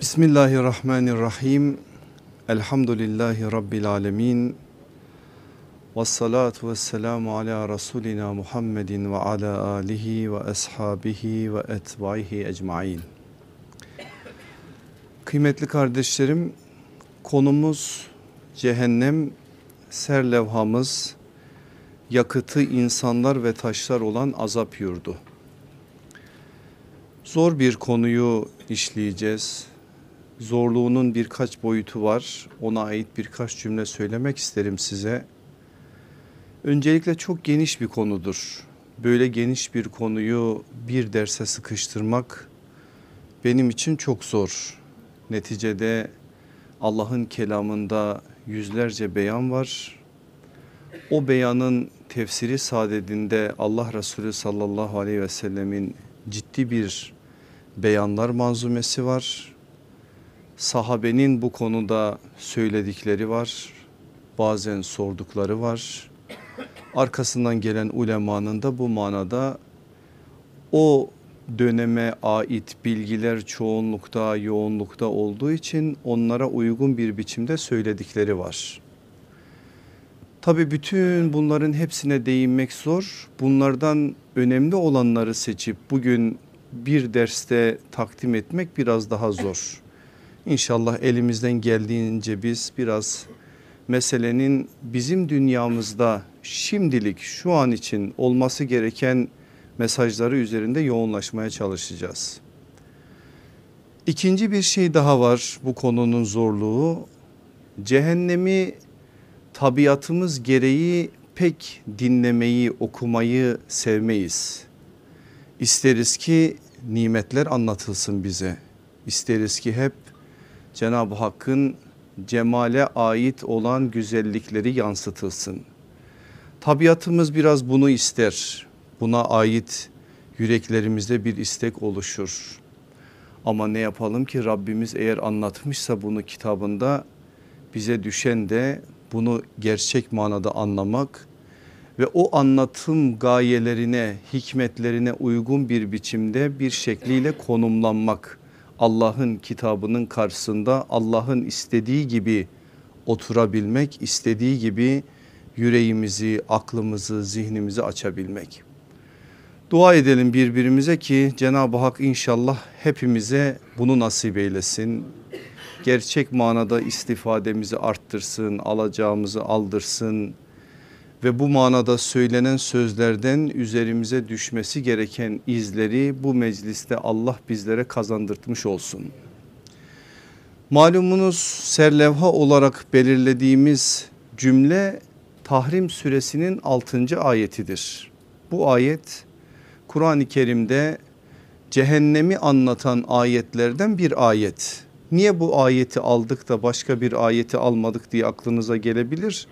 Bismillahirrahmanirrahim. Elhamdülillahi Rabbil alemin. Ve salatu ve selamu ala Resulina Muhammedin ve ala alihi ve ashabihi ve etbaihi ecmain. Kıymetli kardeşlerim konumuz cehennem serlevhamız yakıtı insanlar ve taşlar olan azap yurdu. Zor bir konuyu işleyeceğiz. Zorluğunun birkaç boyutu var. Ona ait birkaç cümle söylemek isterim size. Öncelikle çok geniş bir konudur. Böyle geniş bir konuyu bir derse sıkıştırmak benim için çok zor. Neticede Allah'ın kelamında yüzlerce beyan var. O beyanın tefsiri saadetinde Allah Resulü sallallahu aleyhi ve sellemin ciddi bir beyanlar manzumesi var. Sahabenin bu konuda söyledikleri var. Bazen sordukları var. Arkasından gelen ulemanın da bu manada o döneme ait bilgiler çoğunlukta yoğunlukta olduğu için onlara uygun bir biçimde söyledikleri var. Tabi bütün bunların hepsine değinmek zor. Bunlardan önemli olanları seçip bugün bir derste takdim etmek biraz daha zor. İnşallah elimizden geldiğince biz biraz meselenin bizim dünyamızda şimdilik şu an için olması gereken mesajları üzerinde yoğunlaşmaya çalışacağız. İkinci bir şey daha var bu konunun zorluğu. Cehennemi tabiatımız gereği pek dinlemeyi, okumayı sevmeyiz. İsteriz ki nimetler anlatılsın bize. İsteriz ki hep Cenab-ı Hakk'ın cemale ait olan güzellikleri yansıtılsın. Tabiatımız biraz bunu ister. Buna ait yüreklerimizde bir istek oluşur. Ama ne yapalım ki Rabbimiz eğer anlatmışsa bunu kitabında bize düşen de bunu gerçek manada anlamak ve o anlatım gayelerine, hikmetlerine uygun bir biçimde bir şekliyle konumlanmak. Allah'ın kitabının karşısında Allah'ın istediği gibi oturabilmek, istediği gibi yüreğimizi, aklımızı, zihnimizi açabilmek. Dua edelim birbirimize ki Cenab-ı Hak inşallah hepimize bunu nasip eylesin. Gerçek manada istifademizi arttırsın, alacağımızı aldırsın ve bu manada söylenen sözlerden üzerimize düşmesi gereken izleri bu mecliste Allah bizlere kazandırtmış olsun. Malumunuz serlevha olarak belirlediğimiz cümle Tahrim suresinin 6. ayetidir. Bu ayet Kur'an-ı Kerim'de cehennemi anlatan ayetlerden bir ayet. Niye bu ayeti aldık da başka bir ayeti almadık diye aklınıza gelebilir.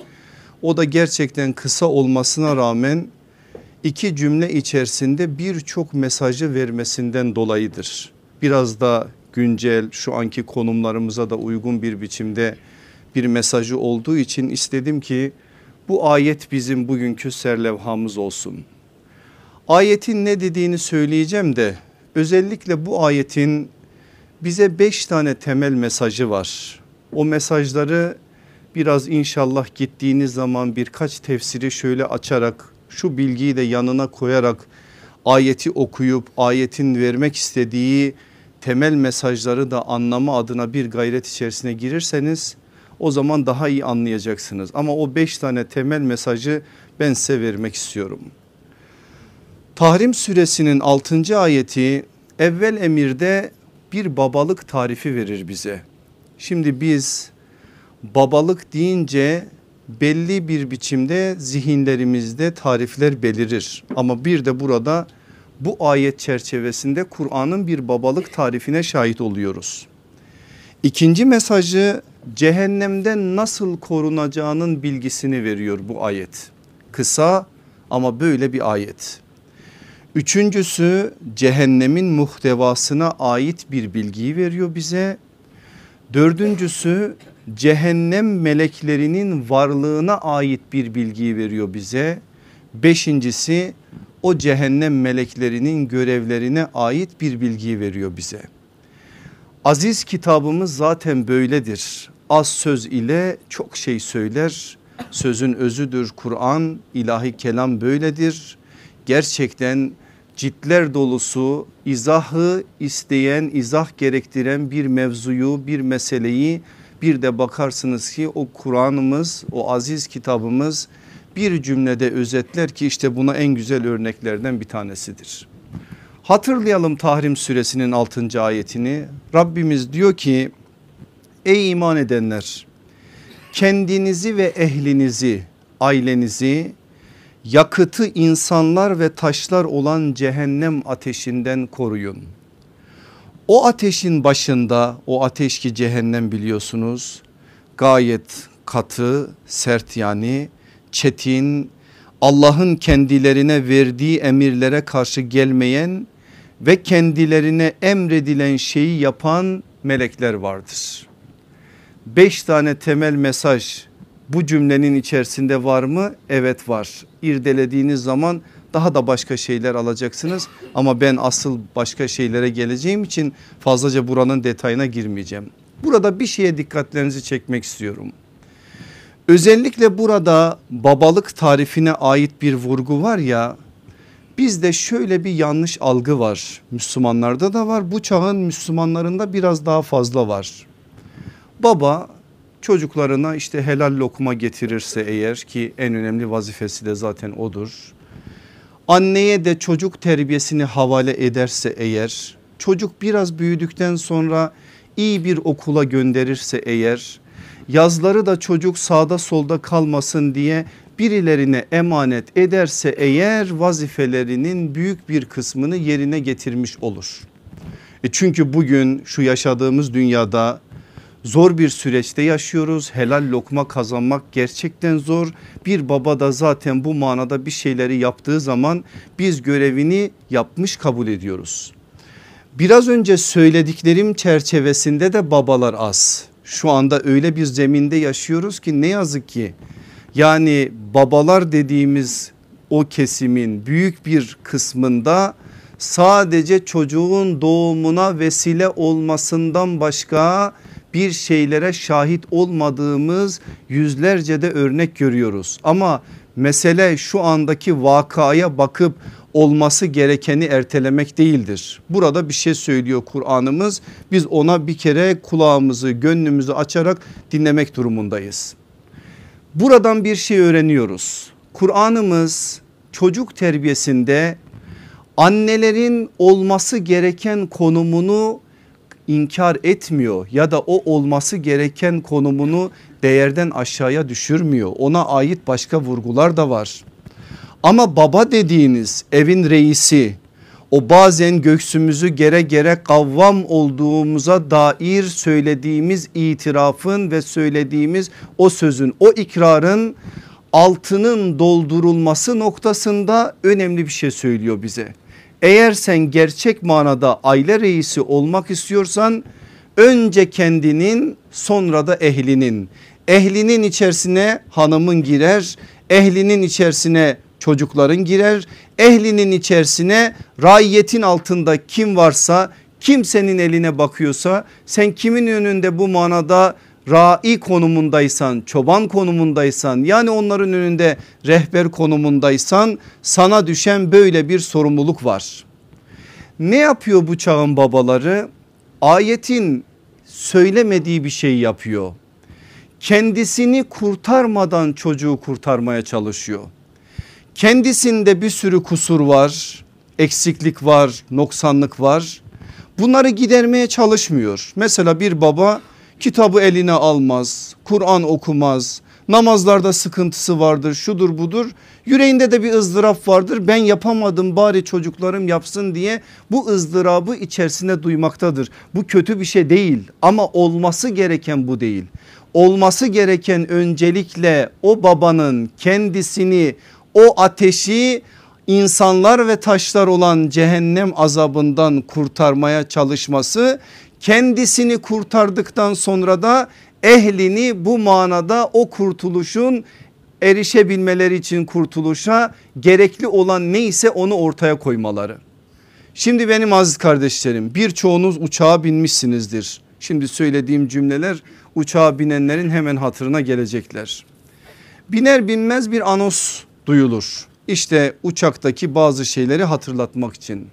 O da gerçekten kısa olmasına rağmen iki cümle içerisinde birçok mesajı vermesinden dolayıdır. Biraz da güncel şu anki konumlarımıza da uygun bir biçimde bir mesajı olduğu için istedim ki bu ayet bizim bugünkü serlevhamız olsun. Ayetin ne dediğini söyleyeceğim de özellikle bu ayetin bize beş tane temel mesajı var. O mesajları biraz inşallah gittiğiniz zaman birkaç tefsiri şöyle açarak şu bilgiyi de yanına koyarak ayeti okuyup ayetin vermek istediği temel mesajları da anlama adına bir gayret içerisine girirseniz o zaman daha iyi anlayacaksınız. Ama o beş tane temel mesajı ben size vermek istiyorum. Tahrim suresinin 6. ayeti evvel emirde bir babalık tarifi verir bize. Şimdi biz babalık deyince belli bir biçimde zihinlerimizde tarifler belirir. Ama bir de burada bu ayet çerçevesinde Kur'an'ın bir babalık tarifine şahit oluyoruz. İkinci mesajı cehennemden nasıl korunacağının bilgisini veriyor bu ayet. Kısa ama böyle bir ayet. Üçüncüsü cehennemin muhtevasına ait bir bilgiyi veriyor bize. Dördüncüsü cehennem meleklerinin varlığına ait bir bilgiyi veriyor bize. Beşincisi o cehennem meleklerinin görevlerine ait bir bilgiyi veriyor bize. Aziz kitabımız zaten böyledir. Az söz ile çok şey söyler. Sözün özüdür Kur'an, ilahi kelam böyledir. Gerçekten ciltler dolusu izahı isteyen, izah gerektiren bir mevzuyu, bir meseleyi bir de bakarsınız ki o Kur'an'ımız, o aziz kitabımız bir cümlede özetler ki işte buna en güzel örneklerden bir tanesidir. Hatırlayalım Tahrim suresinin 6. ayetini. Rabbimiz diyor ki ey iman edenler kendinizi ve ehlinizi ailenizi yakıtı insanlar ve taşlar olan cehennem ateşinden koruyun. O ateşin başında o ateş ki cehennem biliyorsunuz gayet katı sert yani çetin Allah'ın kendilerine verdiği emirlere karşı gelmeyen ve kendilerine emredilen şeyi yapan melekler vardır. Beş tane temel mesaj bu cümlenin içerisinde var mı? Evet var. İrdelediğiniz zaman daha da başka şeyler alacaksınız ama ben asıl başka şeylere geleceğim için fazlaca buranın detayına girmeyeceğim. Burada bir şeye dikkatlerinizi çekmek istiyorum. Özellikle burada babalık tarifine ait bir vurgu var ya bizde şöyle bir yanlış algı var. Müslümanlarda da var bu çağın Müslümanlarında biraz daha fazla var. Baba çocuklarına işte helal lokuma getirirse eğer ki en önemli vazifesi de zaten odur. Anneye de çocuk terbiyesini havale ederse eğer çocuk biraz büyüdükten sonra iyi bir okula gönderirse eğer yazları da çocuk sağda solda kalmasın diye birilerine emanet ederse eğer vazifelerinin büyük bir kısmını yerine getirmiş olur. E çünkü bugün şu yaşadığımız dünyada zor bir süreçte yaşıyoruz. Helal lokma kazanmak gerçekten zor. Bir baba da zaten bu manada bir şeyleri yaptığı zaman biz görevini yapmış kabul ediyoruz. Biraz önce söylediklerim çerçevesinde de babalar az. Şu anda öyle bir zeminde yaşıyoruz ki ne yazık ki yani babalar dediğimiz o kesimin büyük bir kısmında sadece çocuğun doğumuna vesile olmasından başka bir şeylere şahit olmadığımız yüzlerce de örnek görüyoruz. Ama mesele şu andaki vakaya bakıp olması gerekeni ertelemek değildir. Burada bir şey söylüyor Kur'an'ımız. Biz ona bir kere kulağımızı gönlümüzü açarak dinlemek durumundayız. Buradan bir şey öğreniyoruz. Kur'an'ımız çocuk terbiyesinde annelerin olması gereken konumunu inkar etmiyor ya da o olması gereken konumunu değerden aşağıya düşürmüyor. Ona ait başka vurgular da var. Ama baba dediğiniz evin reisi o bazen göksümüzü gere gere kavvam olduğumuza dair söylediğimiz itirafın ve söylediğimiz o sözün o ikrarın altının doldurulması noktasında önemli bir şey söylüyor bize. Eğer sen gerçek manada aile reisi olmak istiyorsan önce kendinin sonra da ehlinin. Ehlinin içerisine hanımın girer ehlinin içerisine çocukların girer ehlinin içerisine raiyetin altında kim varsa kimsenin eline bakıyorsa sen kimin önünde bu manada rai konumundaysan çoban konumundaysan yani onların önünde rehber konumundaysan sana düşen böyle bir sorumluluk var. Ne yapıyor bu çağın babaları? Ayetin söylemediği bir şey yapıyor. Kendisini kurtarmadan çocuğu kurtarmaya çalışıyor. Kendisinde bir sürü kusur var, eksiklik var, noksanlık var. Bunları gidermeye çalışmıyor. Mesela bir baba kitabı eline almaz, Kur'an okumaz, namazlarda sıkıntısı vardır şudur budur yüreğinde de bir ızdırap vardır ben yapamadım bari çocuklarım yapsın diye bu ızdırabı içerisinde duymaktadır. Bu kötü bir şey değil ama olması gereken bu değil. Olması gereken öncelikle o babanın kendisini o ateşi insanlar ve taşlar olan cehennem azabından kurtarmaya çalışması kendisini kurtardıktan sonra da ehlini bu manada o kurtuluşun erişebilmeleri için kurtuluşa gerekli olan neyse onu ortaya koymaları. Şimdi benim aziz kardeşlerim birçoğunuz uçağa binmişsinizdir. Şimdi söylediğim cümleler uçağa binenlerin hemen hatırına gelecekler. Biner binmez bir anos duyulur. İşte uçaktaki bazı şeyleri hatırlatmak için.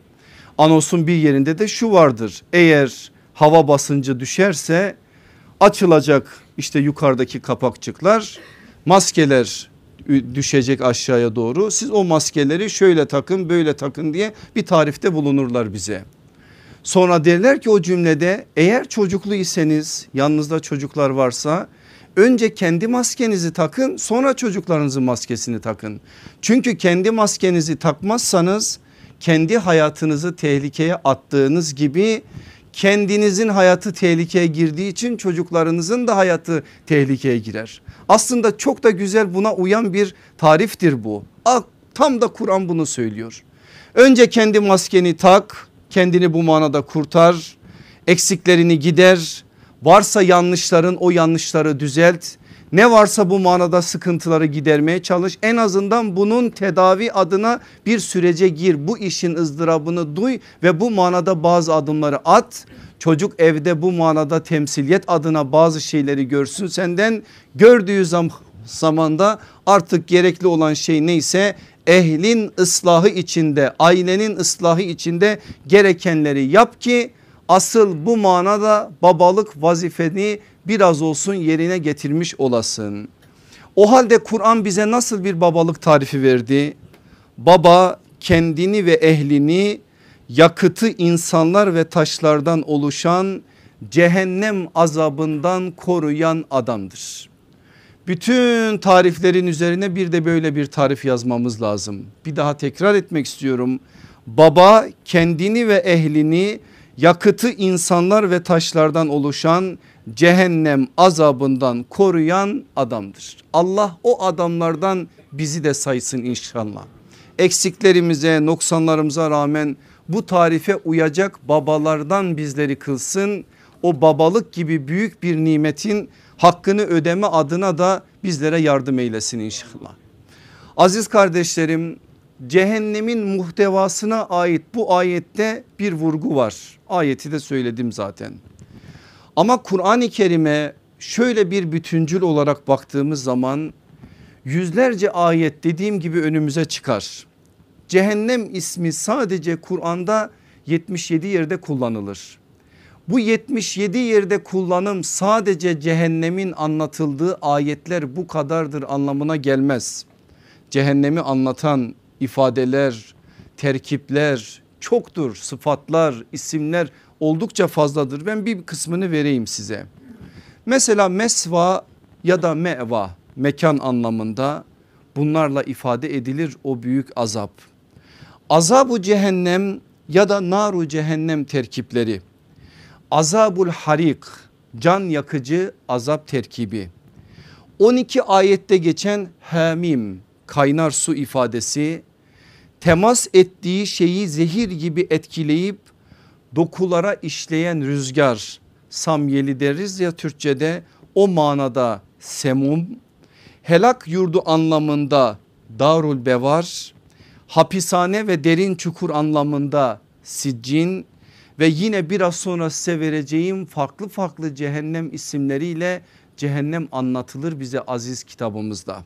Anosun bir yerinde de şu vardır. Eğer hava basıncı düşerse açılacak işte yukarıdaki kapakçıklar maskeler düşecek aşağıya doğru. Siz o maskeleri şöyle takın böyle takın diye bir tarifte bulunurlar bize. Sonra derler ki o cümlede eğer çocuklu iseniz yanınızda çocuklar varsa önce kendi maskenizi takın sonra çocuklarınızın maskesini takın. Çünkü kendi maskenizi takmazsanız kendi hayatınızı tehlikeye attığınız gibi kendinizin hayatı tehlikeye girdiği için çocuklarınızın da hayatı tehlikeye girer. Aslında çok da güzel buna uyan bir tariftir bu. Tam da Kur'an bunu söylüyor. Önce kendi maskeni tak kendini bu manada kurtar eksiklerini gider varsa yanlışların o yanlışları düzelt ne varsa bu manada sıkıntıları gidermeye çalış. En azından bunun tedavi adına bir sürece gir. Bu işin ızdırabını duy ve bu manada bazı adımları at. Çocuk evde bu manada temsiliyet adına bazı şeyleri görsün senden. Gördüğü zam zamanda artık gerekli olan şey neyse ehlin ıslahı içinde ailenin ıslahı içinde gerekenleri yap ki asıl bu manada babalık vazifeni biraz olsun yerine getirmiş olasın. O halde Kur'an bize nasıl bir babalık tarifi verdi? Baba kendini ve ehlini yakıtı insanlar ve taşlardan oluşan cehennem azabından koruyan adamdır. Bütün tariflerin üzerine bir de böyle bir tarif yazmamız lazım. Bir daha tekrar etmek istiyorum. Baba kendini ve ehlini yakıtı insanlar ve taşlardan oluşan cehennem azabından koruyan adamdır. Allah o adamlardan bizi de saysın inşallah. Eksiklerimize noksanlarımıza rağmen bu tarife uyacak babalardan bizleri kılsın. O babalık gibi büyük bir nimetin hakkını ödeme adına da bizlere yardım eylesin inşallah. Aziz kardeşlerim cehennemin muhtevasına ait bu ayette bir vurgu var. Ayeti de söyledim zaten. Ama Kur'an-ı Kerim'e şöyle bir bütüncül olarak baktığımız zaman yüzlerce ayet dediğim gibi önümüze çıkar. Cehennem ismi sadece Kur'an'da 77 yerde kullanılır. Bu 77 yerde kullanım sadece cehennemin anlatıldığı ayetler bu kadardır anlamına gelmez. Cehennemi anlatan ifadeler, terkipler çoktur. Sıfatlar, isimler oldukça fazladır. Ben bir kısmını vereyim size. Mesela mesva ya da meva mekan anlamında bunlarla ifade edilir o büyük azap. Azabu cehennem ya da naru cehennem terkipleri. Azabul harik can yakıcı azap terkibi. 12 ayette geçen hamim kaynar su ifadesi temas ettiği şeyi zehir gibi etkileyip dokulara işleyen rüzgar samyeli deriz ya Türkçe'de o manada semum helak yurdu anlamında darul bevar hapishane ve derin çukur anlamında siccin ve yine biraz sonra size vereceğim farklı farklı cehennem isimleriyle cehennem anlatılır bize aziz kitabımızda.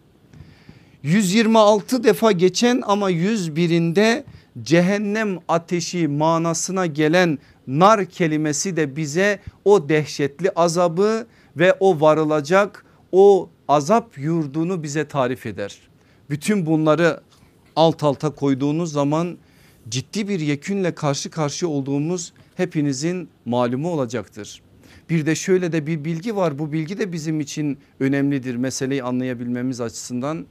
126 defa geçen ama 101'inde cehennem ateşi manasına gelen nar kelimesi de bize o dehşetli azabı ve o varılacak o azap yurdunu bize tarif eder. Bütün bunları alt alta koyduğunuz zaman ciddi bir yekünle karşı karşıya olduğumuz hepinizin malumu olacaktır. Bir de şöyle de bir bilgi var bu bilgi de bizim için önemlidir meseleyi anlayabilmemiz açısından.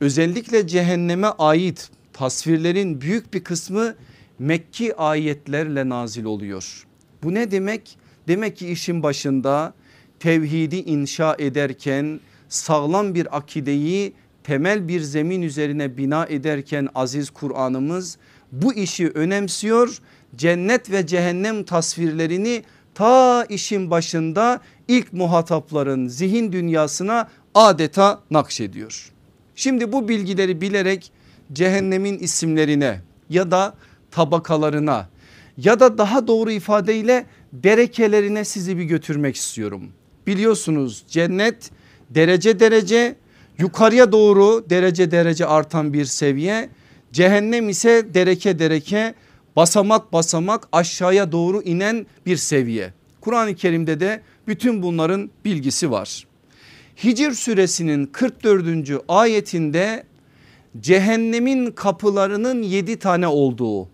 Özellikle cehenneme ait tasvirlerin büyük bir kısmı Mekki ayetlerle nazil oluyor. Bu ne demek? Demek ki işin başında tevhidi inşa ederken sağlam bir akideyi temel bir zemin üzerine bina ederken aziz Kur'an'ımız bu işi önemsiyor. Cennet ve cehennem tasvirlerini ta işin başında ilk muhatapların zihin dünyasına adeta nakşediyor. Şimdi bu bilgileri bilerek cehennemin isimlerine ya da tabakalarına ya da daha doğru ifadeyle derekelerine sizi bir götürmek istiyorum. Biliyorsunuz cennet derece derece yukarıya doğru derece derece artan bir seviye. Cehennem ise dereke dereke basamak basamak aşağıya doğru inen bir seviye. Kur'an-ı Kerim'de de bütün bunların bilgisi var. Hicr suresinin 44. ayetinde cehennemin kapılarının 7 tane olduğu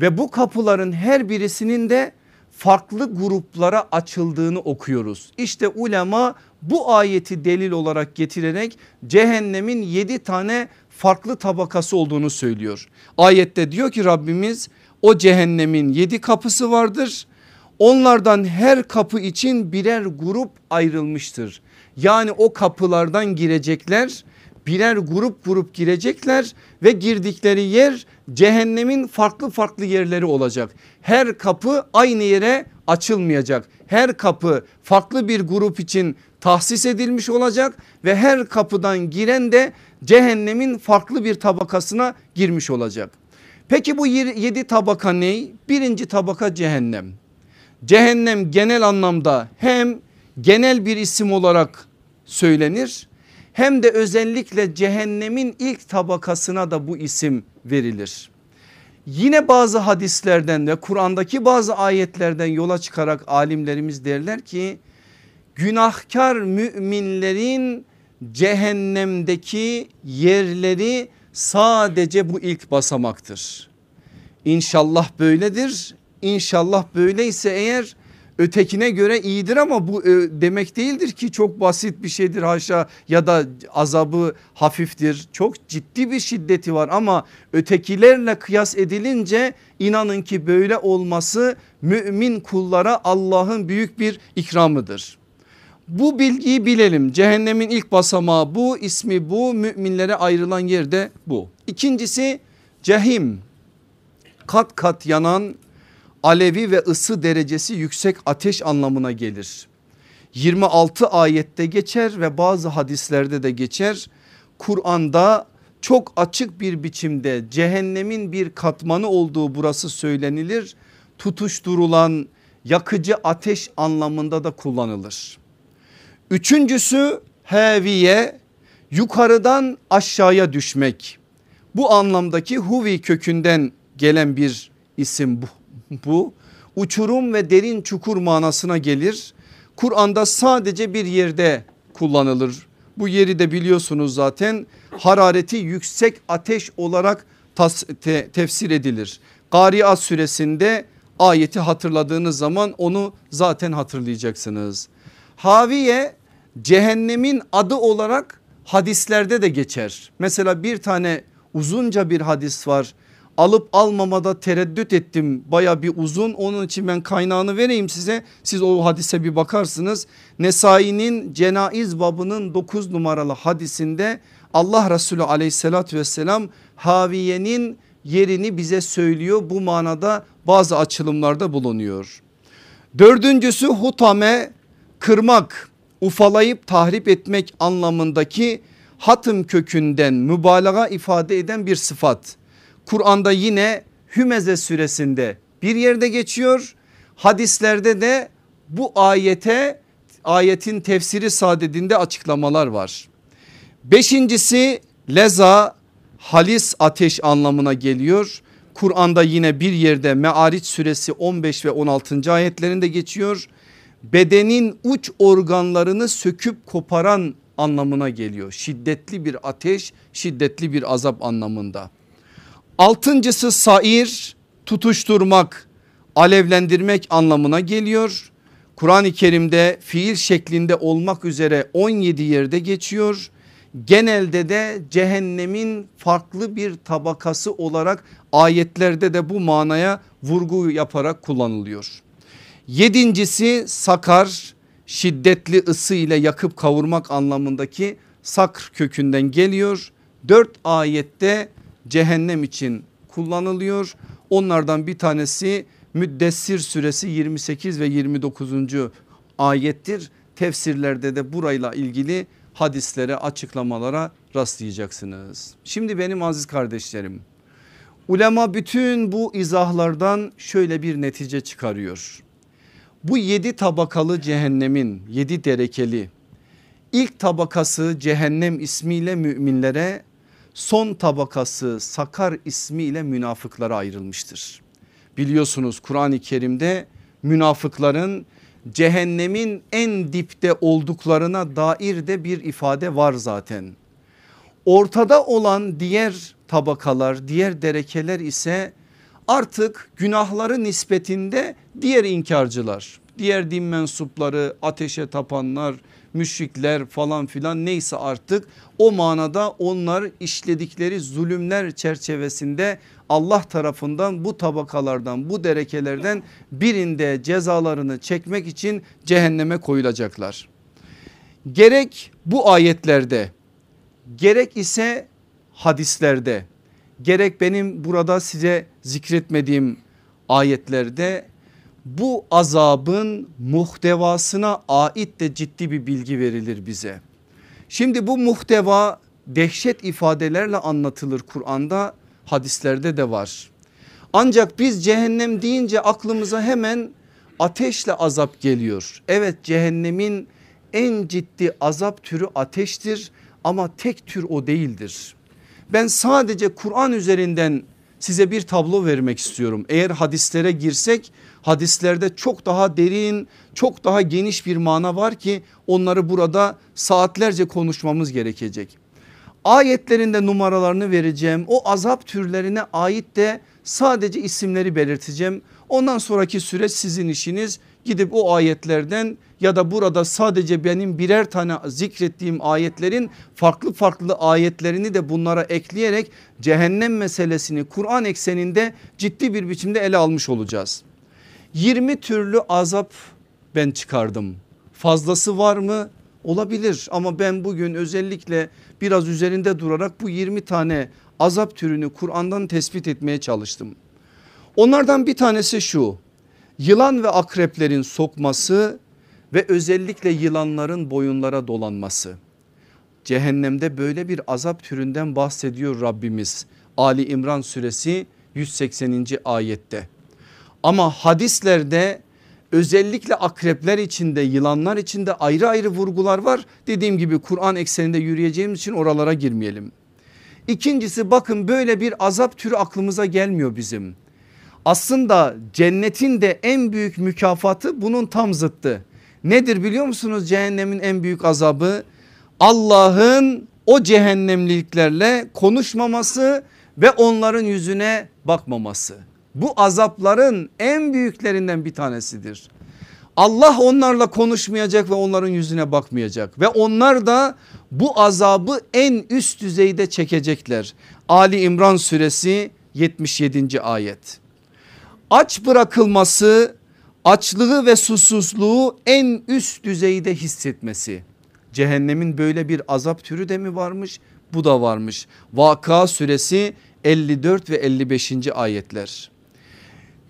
ve bu kapıların her birisinin de farklı gruplara açıldığını okuyoruz. İşte ulema bu ayeti delil olarak getirerek cehennemin 7 tane farklı tabakası olduğunu söylüyor. Ayette diyor ki Rabbimiz o cehennemin 7 kapısı vardır. Onlardan her kapı için birer grup ayrılmıştır. Yani o kapılardan girecekler birer grup grup girecekler ve girdikleri yer cehennemin farklı farklı yerleri olacak. Her kapı aynı yere açılmayacak. Her kapı farklı bir grup için tahsis edilmiş olacak ve her kapıdan giren de cehennemin farklı bir tabakasına girmiş olacak. Peki bu yedi tabaka ne? Birinci tabaka cehennem. Cehennem genel anlamda hem genel bir isim olarak söylenir hem de özellikle cehennemin ilk tabakasına da bu isim verilir. Yine bazı hadislerden ve Kur'an'daki bazı ayetlerden yola çıkarak alimlerimiz derler ki günahkar müminlerin cehennemdeki yerleri sadece bu ilk basamaktır. İnşallah böyledir. İnşallah böyleyse eğer ötekine göre iyidir ama bu e, demek değildir ki çok basit bir şeydir haşa ya da azabı hafiftir. Çok ciddi bir şiddeti var ama ötekilerle kıyas edilince inanın ki böyle olması mümin kullara Allah'ın büyük bir ikramıdır. Bu bilgiyi bilelim cehennemin ilk basamağı bu ismi bu müminlere ayrılan yerde bu. İkincisi cehim kat kat yanan alevi ve ısı derecesi yüksek ateş anlamına gelir. 26 ayette geçer ve bazı hadislerde de geçer. Kur'an'da çok açık bir biçimde cehennemin bir katmanı olduğu burası söylenilir. Tutuşturulan yakıcı ateş anlamında da kullanılır. Üçüncüsü heviye yukarıdan aşağıya düşmek. Bu anlamdaki huvi kökünden gelen bir isim bu bu uçurum ve derin çukur manasına gelir. Kur'an'da sadece bir yerde kullanılır. Bu yeri de biliyorsunuz zaten harareti yüksek ateş olarak tas, te, tefsir edilir. Gariat suresinde ayeti hatırladığınız zaman onu zaten hatırlayacaksınız. Haviye cehennemin adı olarak hadislerde de geçer. Mesela bir tane uzunca bir hadis var alıp almamada tereddüt ettim baya bir uzun onun için ben kaynağını vereyim size siz o hadise bir bakarsınız. Nesai'nin cenaiz babının 9 numaralı hadisinde Allah Resulü aleyhissalatü vesselam Haviye'nin yerini bize söylüyor bu manada bazı açılımlarda bulunuyor. Dördüncüsü hutame kırmak ufalayıp tahrip etmek anlamındaki hatım kökünden mübalağa ifade eden bir sıfat. Kur'an'da yine Hümeze suresinde bir yerde geçiyor. Hadislerde de bu ayete ayetin tefsiri sadedinde açıklamalar var. Beşincisi leza halis ateş anlamına geliyor. Kur'an'da yine bir yerde Me'ariç suresi 15 ve 16. ayetlerinde geçiyor. Bedenin uç organlarını söküp koparan anlamına geliyor. Şiddetli bir ateş, şiddetli bir azap anlamında. Altıncısı sair tutuşturmak, alevlendirmek anlamına geliyor. Kur'an-ı Kerim'de fiil şeklinde olmak üzere 17 yerde geçiyor. Genelde de cehennemin farklı bir tabakası olarak ayetlerde de bu manaya vurgu yaparak kullanılıyor. Yedincisi sakar şiddetli ısı ile yakıp kavurmak anlamındaki sakr kökünden geliyor. Dört ayette cehennem için kullanılıyor. Onlardan bir tanesi Müddessir suresi 28 ve 29. ayettir. Tefsirlerde de burayla ilgili hadislere açıklamalara rastlayacaksınız. Şimdi benim aziz kardeşlerim ulema bütün bu izahlardan şöyle bir netice çıkarıyor. Bu yedi tabakalı cehennemin yedi derekeli ilk tabakası cehennem ismiyle müminlere son tabakası sakar ismiyle münafıklara ayrılmıştır. Biliyorsunuz Kur'an-ı Kerim'de münafıkların cehennemin en dipte olduklarına dair de bir ifade var zaten. Ortada olan diğer tabakalar diğer derekeler ise artık günahları nispetinde diğer inkarcılar diğer din mensupları ateşe tapanlar müşrikler falan filan neyse artık o manada onlar işledikleri zulümler çerçevesinde Allah tarafından bu tabakalardan bu derekelerden birinde cezalarını çekmek için cehenneme koyulacaklar. Gerek bu ayetlerde gerek ise hadislerde gerek benim burada size zikretmediğim ayetlerde bu azabın muhtevasına ait de ciddi bir bilgi verilir bize. Şimdi bu muhteva dehşet ifadelerle anlatılır Kur'an'da hadislerde de var. Ancak biz cehennem deyince aklımıza hemen ateşle azap geliyor. Evet cehennemin en ciddi azap türü ateştir ama tek tür o değildir. Ben sadece Kur'an üzerinden size bir tablo vermek istiyorum. Eğer hadislere girsek hadislerde çok daha derin çok daha geniş bir mana var ki onları burada saatlerce konuşmamız gerekecek. Ayetlerinde numaralarını vereceğim o azap türlerine ait de sadece isimleri belirteceğim. Ondan sonraki süreç sizin işiniz gidip o ayetlerden ya da burada sadece benim birer tane zikrettiğim ayetlerin farklı farklı ayetlerini de bunlara ekleyerek cehennem meselesini Kur'an ekseninde ciddi bir biçimde ele almış olacağız. 20 türlü azap ben çıkardım. Fazlası var mı? Olabilir ama ben bugün özellikle biraz üzerinde durarak bu 20 tane azap türünü Kur'an'dan tespit etmeye çalıştım. Onlardan bir tanesi şu yılan ve akreplerin sokması ve özellikle yılanların boyunlara dolanması. Cehennemde böyle bir azap türünden bahsediyor Rabbimiz Ali İmran suresi 180. ayette. Ama hadislerde özellikle akrepler içinde yılanlar içinde ayrı ayrı vurgular var. Dediğim gibi Kur'an ekseninde yürüyeceğimiz için oralara girmeyelim. İkincisi bakın böyle bir azap türü aklımıza gelmiyor bizim. Aslında cennetin de en büyük mükafatı bunun tam zıttı. Nedir biliyor musunuz cehennemin en büyük azabı? Allah'ın o cehennemliklerle konuşmaması ve onların yüzüne bakmaması. Bu azapların en büyüklerinden bir tanesidir. Allah onlarla konuşmayacak ve onların yüzüne bakmayacak ve onlar da bu azabı en üst düzeyde çekecekler. Ali İmran suresi 77. ayet. Aç bırakılması açlığı ve susuzluğu en üst düzeyde hissetmesi. Cehennemin böyle bir azap türü de mi varmış? Bu da varmış. Vaka suresi 54 ve 55. ayetler.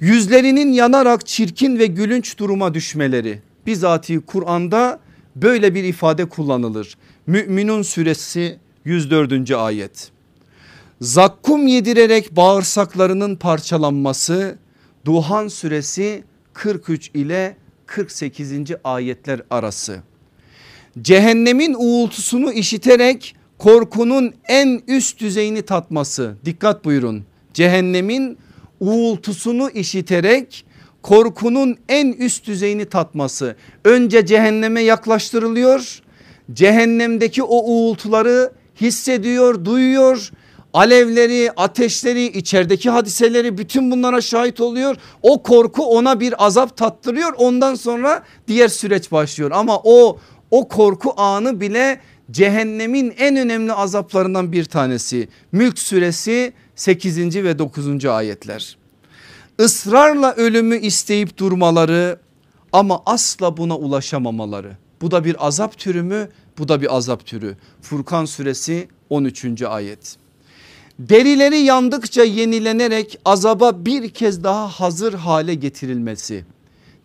Yüzlerinin yanarak çirkin ve gülünç duruma düşmeleri. Bizatihi Kur'an'da böyle bir ifade kullanılır. Müminun suresi 104. ayet. Zakkum yedirerek bağırsaklarının parçalanması Duhan suresi 43 ile 48. ayetler arası. Cehennemin uğultusunu işiterek korkunun en üst düzeyini tatması. Dikkat buyurun. Cehennemin uğultusunu işiterek korkunun en üst düzeyini tatması. Önce cehenneme yaklaştırılıyor. Cehennemdeki o uğultuları hissediyor, duyuyor alevleri, ateşleri, içerideki hadiseleri bütün bunlara şahit oluyor. O korku ona bir azap tattırıyor. Ondan sonra diğer süreç başlıyor. Ama o o korku anı bile cehennemin en önemli azaplarından bir tanesi. Mülk suresi 8. ve 9. ayetler. Israrla ölümü isteyip durmaları ama asla buna ulaşamamaları. Bu da bir azap türü mü? Bu da bir azap türü. Furkan suresi 13. ayet. Derileri yandıkça yenilenerek azaba bir kez daha hazır hale getirilmesi.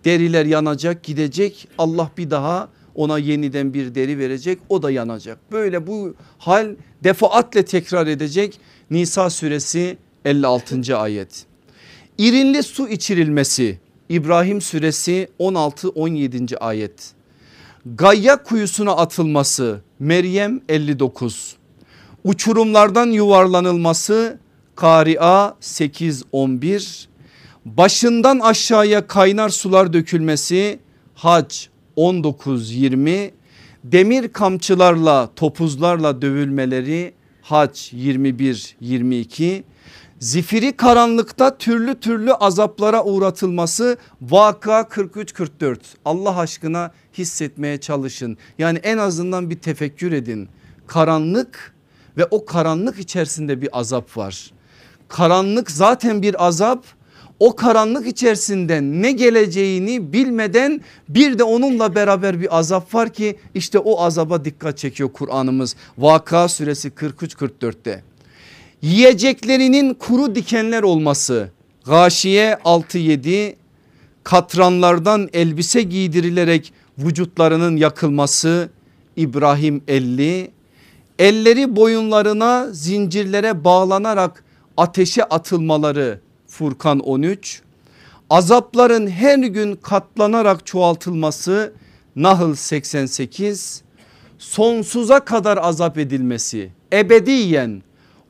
Deriler yanacak gidecek Allah bir daha ona yeniden bir deri verecek o da yanacak. Böyle bu hal defaatle tekrar edecek Nisa suresi 56. ayet. İrinli su içirilmesi İbrahim suresi 16-17. ayet. Gayya kuyusuna atılması Meryem 59. Uçurumlardan yuvarlanılması Kari'a 8-11. Başından aşağıya kaynar sular dökülmesi Hac 19-20. Demir kamçılarla topuzlarla dövülmeleri Hac 21-22 zifiri karanlıkta türlü türlü azaplara uğratılması vaka 43-44 Allah aşkına hissetmeye çalışın yani en azından bir tefekkür edin karanlık ve o karanlık içerisinde bir azap var. Karanlık zaten bir azap. O karanlık içerisinde ne geleceğini bilmeden bir de onunla beraber bir azap var ki işte o azaba dikkat çekiyor Kur'an'ımız. Vaka suresi 43-44'te yiyeceklerinin kuru dikenler olması. Gâşiye 6-7 katranlardan elbise giydirilerek vücutlarının yakılması. İbrahim 50 elleri boyunlarına zincirlere bağlanarak ateşe atılmaları Furkan 13 azapların her gün katlanarak çoğaltılması Nahl 88 sonsuza kadar azap edilmesi ebediyen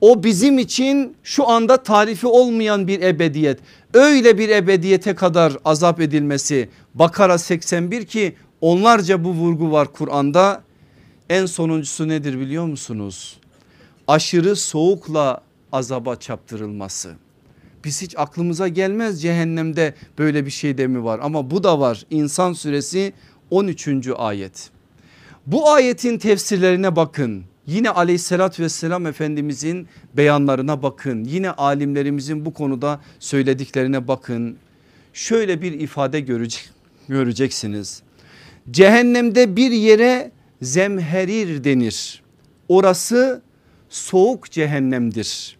o bizim için şu anda tarifi olmayan bir ebediyet. Öyle bir ebediyete kadar azap edilmesi. Bakara 81 ki onlarca bu vurgu var Kur'an'da. En sonuncusu nedir biliyor musunuz? Aşırı soğukla azaba çaptırılması. Biz hiç aklımıza gelmez cehennemde böyle bir şey de mi var ama bu da var. İnsan suresi 13. ayet. Bu ayetin tefsirlerine bakın. Yine aleyhissalatü vesselam efendimizin beyanlarına bakın. Yine alimlerimizin bu konuda söylediklerine bakın. Şöyle bir ifade görecek, göreceksiniz. Cehennemde bir yere zemherir denir. Orası soğuk cehennemdir.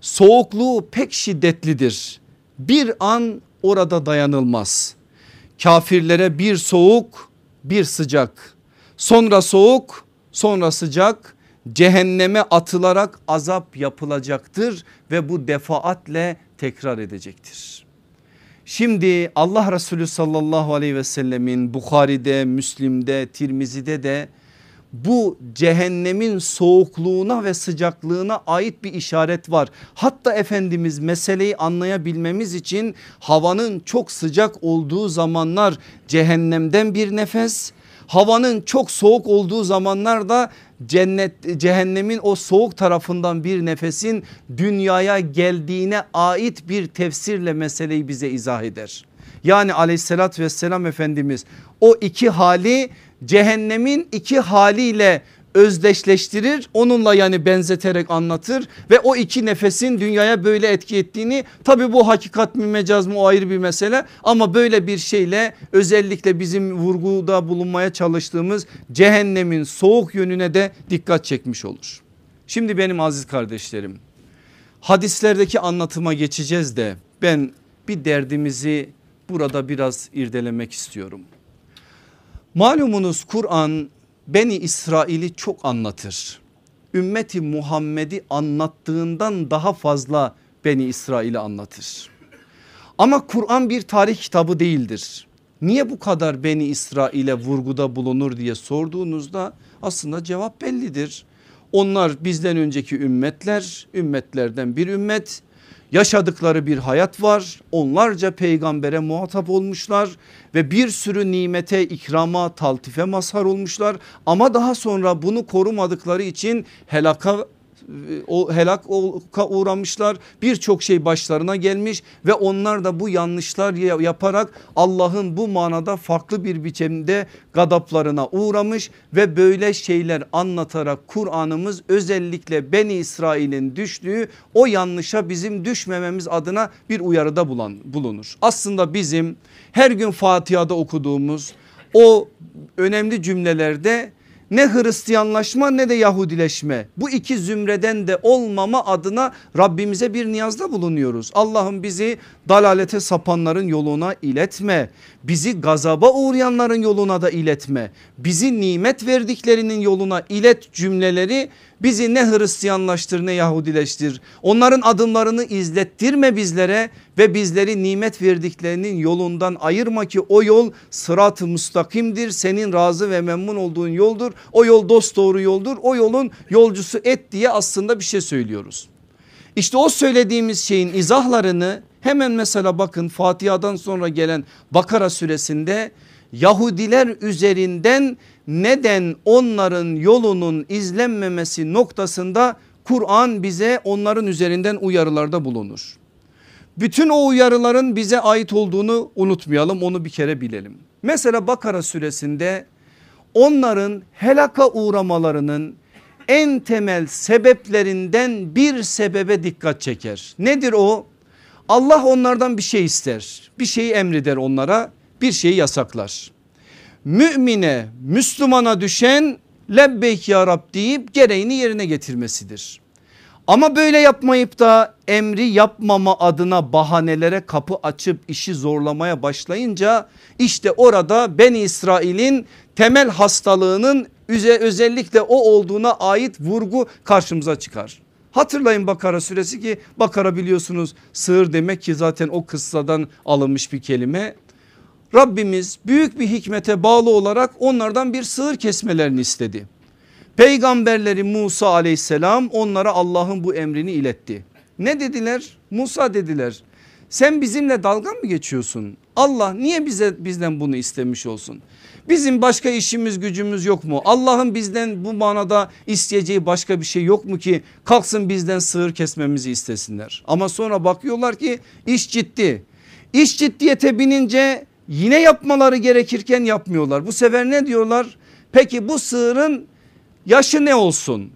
Soğukluğu pek şiddetlidir. Bir an orada dayanılmaz. Kafirlere bir soğuk bir sıcak sonra soğuk sonra sıcak cehenneme atılarak azap yapılacaktır ve bu defaatle tekrar edecektir. Şimdi Allah Resulü sallallahu aleyhi ve sellemin Bukhari'de, Müslim'de, Tirmizi'de de bu cehennemin soğukluğuna ve sıcaklığına ait bir işaret var. Hatta Efendimiz meseleyi anlayabilmemiz için havanın çok sıcak olduğu zamanlar cehennemden bir nefes havanın çok soğuk olduğu zamanlarda cennet cehennemin o soğuk tarafından bir nefesin dünyaya geldiğine ait bir tefsirle meseleyi bize izah eder. Yani aleyhissalatü vesselam Efendimiz o iki hali cehennemin iki haliyle özdeşleştirir onunla yani benzeterek anlatır ve o iki nefesin dünyaya böyle etki ettiğini tabi bu hakikat mi mecaz mı o ayrı bir mesele ama böyle bir şeyle özellikle bizim vurguda bulunmaya çalıştığımız cehennemin soğuk yönüne de dikkat çekmiş olur. Şimdi benim aziz kardeşlerim hadislerdeki anlatıma geçeceğiz de ben bir derdimizi burada biraz irdelemek istiyorum. Malumunuz Kur'an Beni İsrail'i çok anlatır. Ümmeti Muhammed'i anlattığından daha fazla Beni İsrail'i anlatır. Ama Kur'an bir tarih kitabı değildir. Niye bu kadar Beni İsrail'e vurguda bulunur diye sorduğunuzda aslında cevap bellidir. Onlar bizden önceki ümmetler, ümmetlerden bir ümmet yaşadıkları bir hayat var. Onlarca peygambere muhatap olmuşlar ve bir sürü nimete, ikrama, taltife mazhar olmuşlar. Ama daha sonra bunu korumadıkları için helaka o helak uğramışlar birçok şey başlarına gelmiş ve onlar da bu yanlışlar yaparak Allah'ın bu manada farklı bir biçimde gadaplarına uğramış ve böyle şeyler anlatarak Kur'an'ımız özellikle Beni İsrail'in düştüğü o yanlışa bizim düşmememiz adına bir uyarıda bulunur. Aslında bizim her gün Fatiha'da okuduğumuz o önemli cümlelerde ne Hristiyanlaşma ne de Yahudileşme bu iki zümreden de olmama adına Rabbimize bir niyazda bulunuyoruz. Allah'ım bizi dalalete sapanların yoluna iletme. Bizi gazaba uğrayanların yoluna da iletme. Bizi nimet verdiklerinin yoluna ilet cümleleri Bizi ne Hristiyanlaştır ne Yahudileştir. Onların adımlarını izlettirme bizlere ve bizleri nimet verdiklerinin yolundan ayırma ki o yol sırat-ı müstakimdir. Senin razı ve memnun olduğun yoldur. O yol dost doğru yoldur. O yolun yolcusu et diye aslında bir şey söylüyoruz. İşte o söylediğimiz şeyin izahlarını hemen mesela bakın Fatiha'dan sonra gelen Bakara suresinde Yahudiler üzerinden neden onların yolunun izlenmemesi noktasında Kur'an bize onların üzerinden uyarılarda bulunur. Bütün o uyarıların bize ait olduğunu unutmayalım onu bir kere bilelim. Mesela Bakara suresinde onların helaka uğramalarının en temel sebeplerinden bir sebebe dikkat çeker. Nedir o? Allah onlardan bir şey ister. Bir şeyi emreder onlara bir şeyi yasaklar. Mümine Müslümana düşen lebbeyk ya Rab deyip gereğini yerine getirmesidir. Ama böyle yapmayıp da emri yapmama adına bahanelere kapı açıp işi zorlamaya başlayınca işte orada Ben İsrail'in temel hastalığının özellikle o olduğuna ait vurgu karşımıza çıkar. Hatırlayın Bakara suresi ki Bakara biliyorsunuz sığır demek ki zaten o kıssadan alınmış bir kelime. Rabbimiz büyük bir hikmete bağlı olarak onlardan bir sığır kesmelerini istedi. Peygamberleri Musa aleyhisselam onlara Allah'ın bu emrini iletti. Ne dediler? Musa dediler. Sen bizimle dalga mı geçiyorsun? Allah niye bize bizden bunu istemiş olsun? Bizim başka işimiz gücümüz yok mu? Allah'ın bizden bu manada isteyeceği başka bir şey yok mu ki kalksın bizden sığır kesmemizi istesinler. Ama sonra bakıyorlar ki iş ciddi. İş ciddiyete binince yine yapmaları gerekirken yapmıyorlar. Bu sefer ne diyorlar? Peki bu sığırın yaşı ne olsun?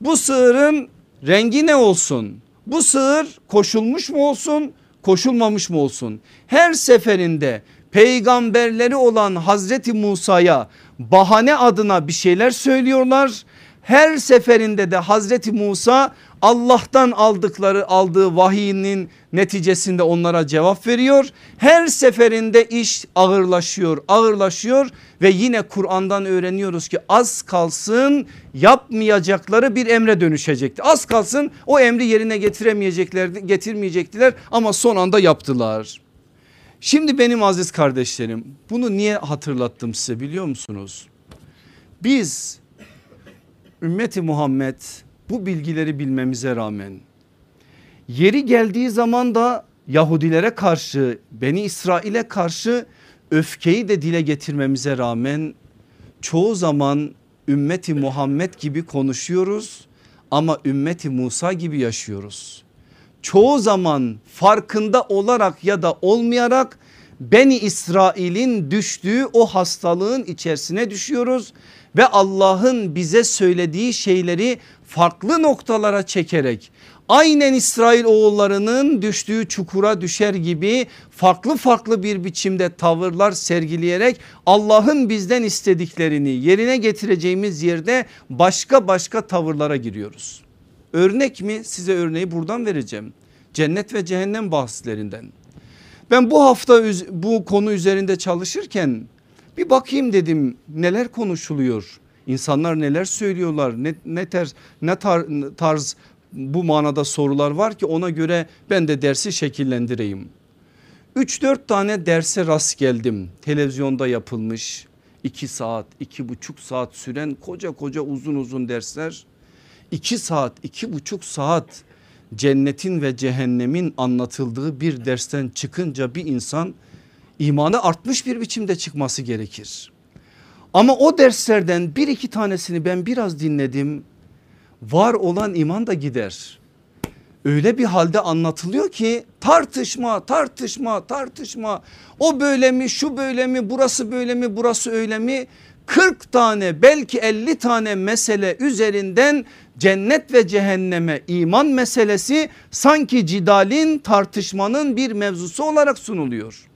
Bu sığırın rengi ne olsun? Bu sığır koşulmuş mu olsun? Koşulmamış mı olsun? Her seferinde peygamberleri olan Hazreti Musa'ya bahane adına bir şeyler söylüyorlar. Her seferinde de Hazreti Musa Allah'tan aldıkları aldığı vahiyinin neticesinde onlara cevap veriyor. Her seferinde iş ağırlaşıyor ağırlaşıyor ve yine Kur'an'dan öğreniyoruz ki az kalsın yapmayacakları bir emre dönüşecekti. Az kalsın o emri yerine getiremeyeceklerdi getirmeyecektiler ama son anda yaptılar. Şimdi benim aziz kardeşlerim bunu niye hatırlattım size biliyor musunuz? Biz ümmeti Muhammed bu bilgileri bilmemize rağmen yeri geldiği zaman da Yahudilere karşı Beni İsrail'e karşı öfkeyi de dile getirmemize rağmen çoğu zaman ümmeti Muhammed gibi konuşuyoruz ama ümmeti Musa gibi yaşıyoruz. Çoğu zaman farkında olarak ya da olmayarak Beni İsrail'in düştüğü o hastalığın içerisine düşüyoruz ve Allah'ın bize söylediği şeyleri farklı noktalara çekerek aynen İsrail oğullarının düştüğü çukura düşer gibi farklı farklı bir biçimde tavırlar sergileyerek Allah'ın bizden istediklerini yerine getireceğimiz yerde başka başka tavırlara giriyoruz. Örnek mi size örneği buradan vereceğim. Cennet ve cehennem bahslerinden. Ben bu hafta bu konu üzerinde çalışırken bir bakayım dedim neler konuşuluyor. İnsanlar neler söylüyorlar ne, ne, ter, ne tar, tarz bu manada sorular var ki ona göre ben de dersi şekillendireyim. 3-4 tane derse rast geldim televizyonda yapılmış 2 saat 2,5 saat süren koca koca uzun uzun dersler 2 saat 2,5 saat cennetin ve cehennemin anlatıldığı bir dersten çıkınca bir insan imanı artmış bir biçimde çıkması gerekir. Ama o derslerden bir iki tanesini ben biraz dinledim. Var olan iman da gider. Öyle bir halde anlatılıyor ki tartışma tartışma tartışma o böyle mi şu böyle mi burası böyle mi burası öyle mi 40 tane belki 50 tane mesele üzerinden cennet ve cehenneme iman meselesi sanki cidalin tartışmanın bir mevzusu olarak sunuluyor.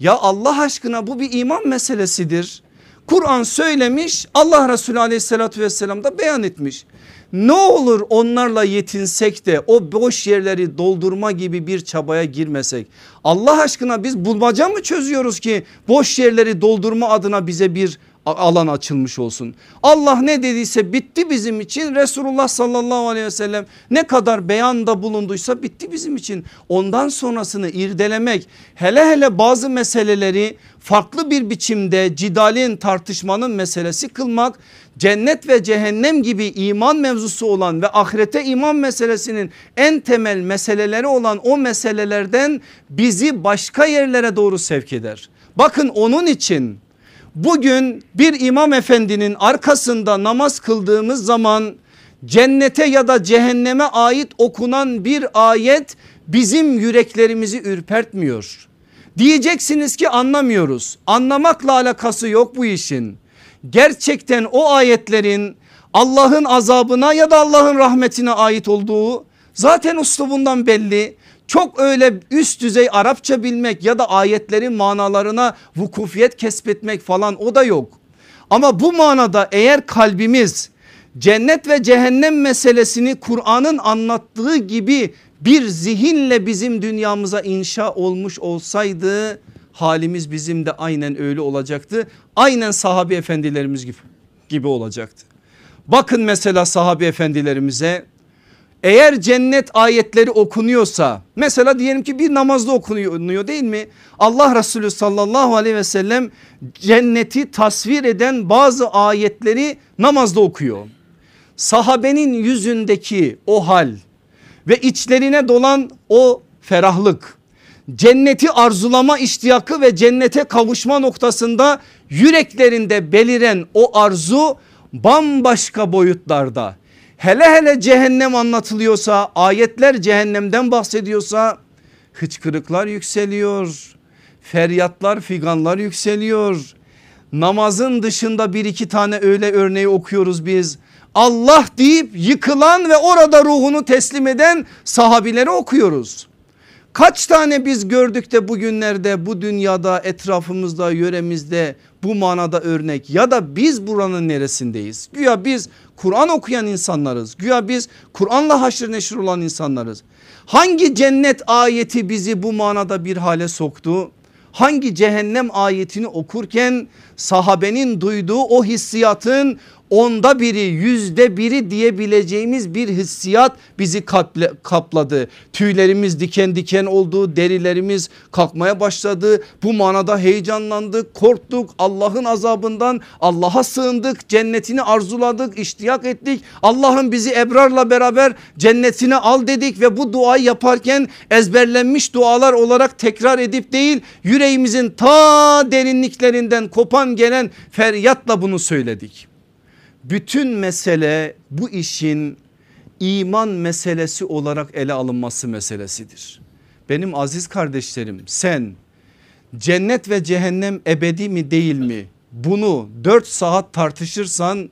Ya Allah aşkına bu bir iman meselesidir. Kur'an söylemiş Allah Resulü aleyhissalatü vesselam da beyan etmiş. Ne olur onlarla yetinsek de o boş yerleri doldurma gibi bir çabaya girmesek. Allah aşkına biz bulmaca mı çözüyoruz ki boş yerleri doldurma adına bize bir alan açılmış olsun. Allah ne dediyse bitti bizim için. Resulullah sallallahu aleyhi ve sellem ne kadar beyanda bulunduysa bitti bizim için. Ondan sonrasını irdelemek hele hele bazı meseleleri farklı bir biçimde cidalin tartışmanın meselesi kılmak cennet ve cehennem gibi iman mevzusu olan ve ahirete iman meselesinin en temel meseleleri olan o meselelerden bizi başka yerlere doğru sevk eder. Bakın onun için bugün bir imam efendinin arkasında namaz kıldığımız zaman cennete ya da cehenneme ait okunan bir ayet bizim yüreklerimizi ürpertmiyor. Diyeceksiniz ki anlamıyoruz. Anlamakla alakası yok bu işin. Gerçekten o ayetlerin Allah'ın azabına ya da Allah'ın rahmetine ait olduğu zaten uslubundan belli. Çok öyle üst düzey Arapça bilmek ya da ayetlerin manalarına vukufiyet kesbetmek falan o da yok. Ama bu manada eğer kalbimiz cennet ve cehennem meselesini Kur'an'ın anlattığı gibi bir zihinle bizim dünyamıza inşa olmuş olsaydı halimiz bizim de aynen öyle olacaktı. Aynen sahabi efendilerimiz gibi, gibi olacaktı. Bakın mesela sahabi efendilerimize eğer cennet ayetleri okunuyorsa mesela diyelim ki bir namazda okunuyor değil mi? Allah Resulü sallallahu aleyhi ve sellem cenneti tasvir eden bazı ayetleri namazda okuyor. Sahabenin yüzündeki o hal ve içlerine dolan o ferahlık cenneti arzulama iştiyakı ve cennete kavuşma noktasında yüreklerinde beliren o arzu bambaşka boyutlarda. Hele hele cehennem anlatılıyorsa ayetler cehennemden bahsediyorsa hıçkırıklar yükseliyor. Feryatlar figanlar yükseliyor. Namazın dışında bir iki tane öyle örneği okuyoruz biz. Allah deyip yıkılan ve orada ruhunu teslim eden sahabileri okuyoruz. Kaç tane biz gördük de bugünlerde bu dünyada etrafımızda yöremizde bu manada örnek ya da biz buranın neresindeyiz? Güya biz Kur'an okuyan insanlarız. Güya biz Kur'an'la haşır neşir olan insanlarız. Hangi cennet ayeti bizi bu manada bir hale soktu? Hangi cehennem ayetini okurken sahabenin duyduğu o hissiyatın onda biri yüzde biri diyebileceğimiz bir hissiyat bizi kapladı. Tüylerimiz diken diken oldu derilerimiz kalkmaya başladı. Bu manada heyecanlandık korktuk Allah'ın azabından Allah'a sığındık cennetini arzuladık iştiyak ettik. Allah'ın bizi ebrarla beraber cennetine al dedik ve bu duayı yaparken ezberlenmiş dualar olarak tekrar edip değil yüreğimizin ta derinliklerinden kopan gelen feryatla bunu söyledik. Bütün mesele bu işin iman meselesi olarak ele alınması meselesidir. Benim aziz kardeşlerim sen cennet ve cehennem ebedi mi değil mi? Bunu 4 saat tartışırsan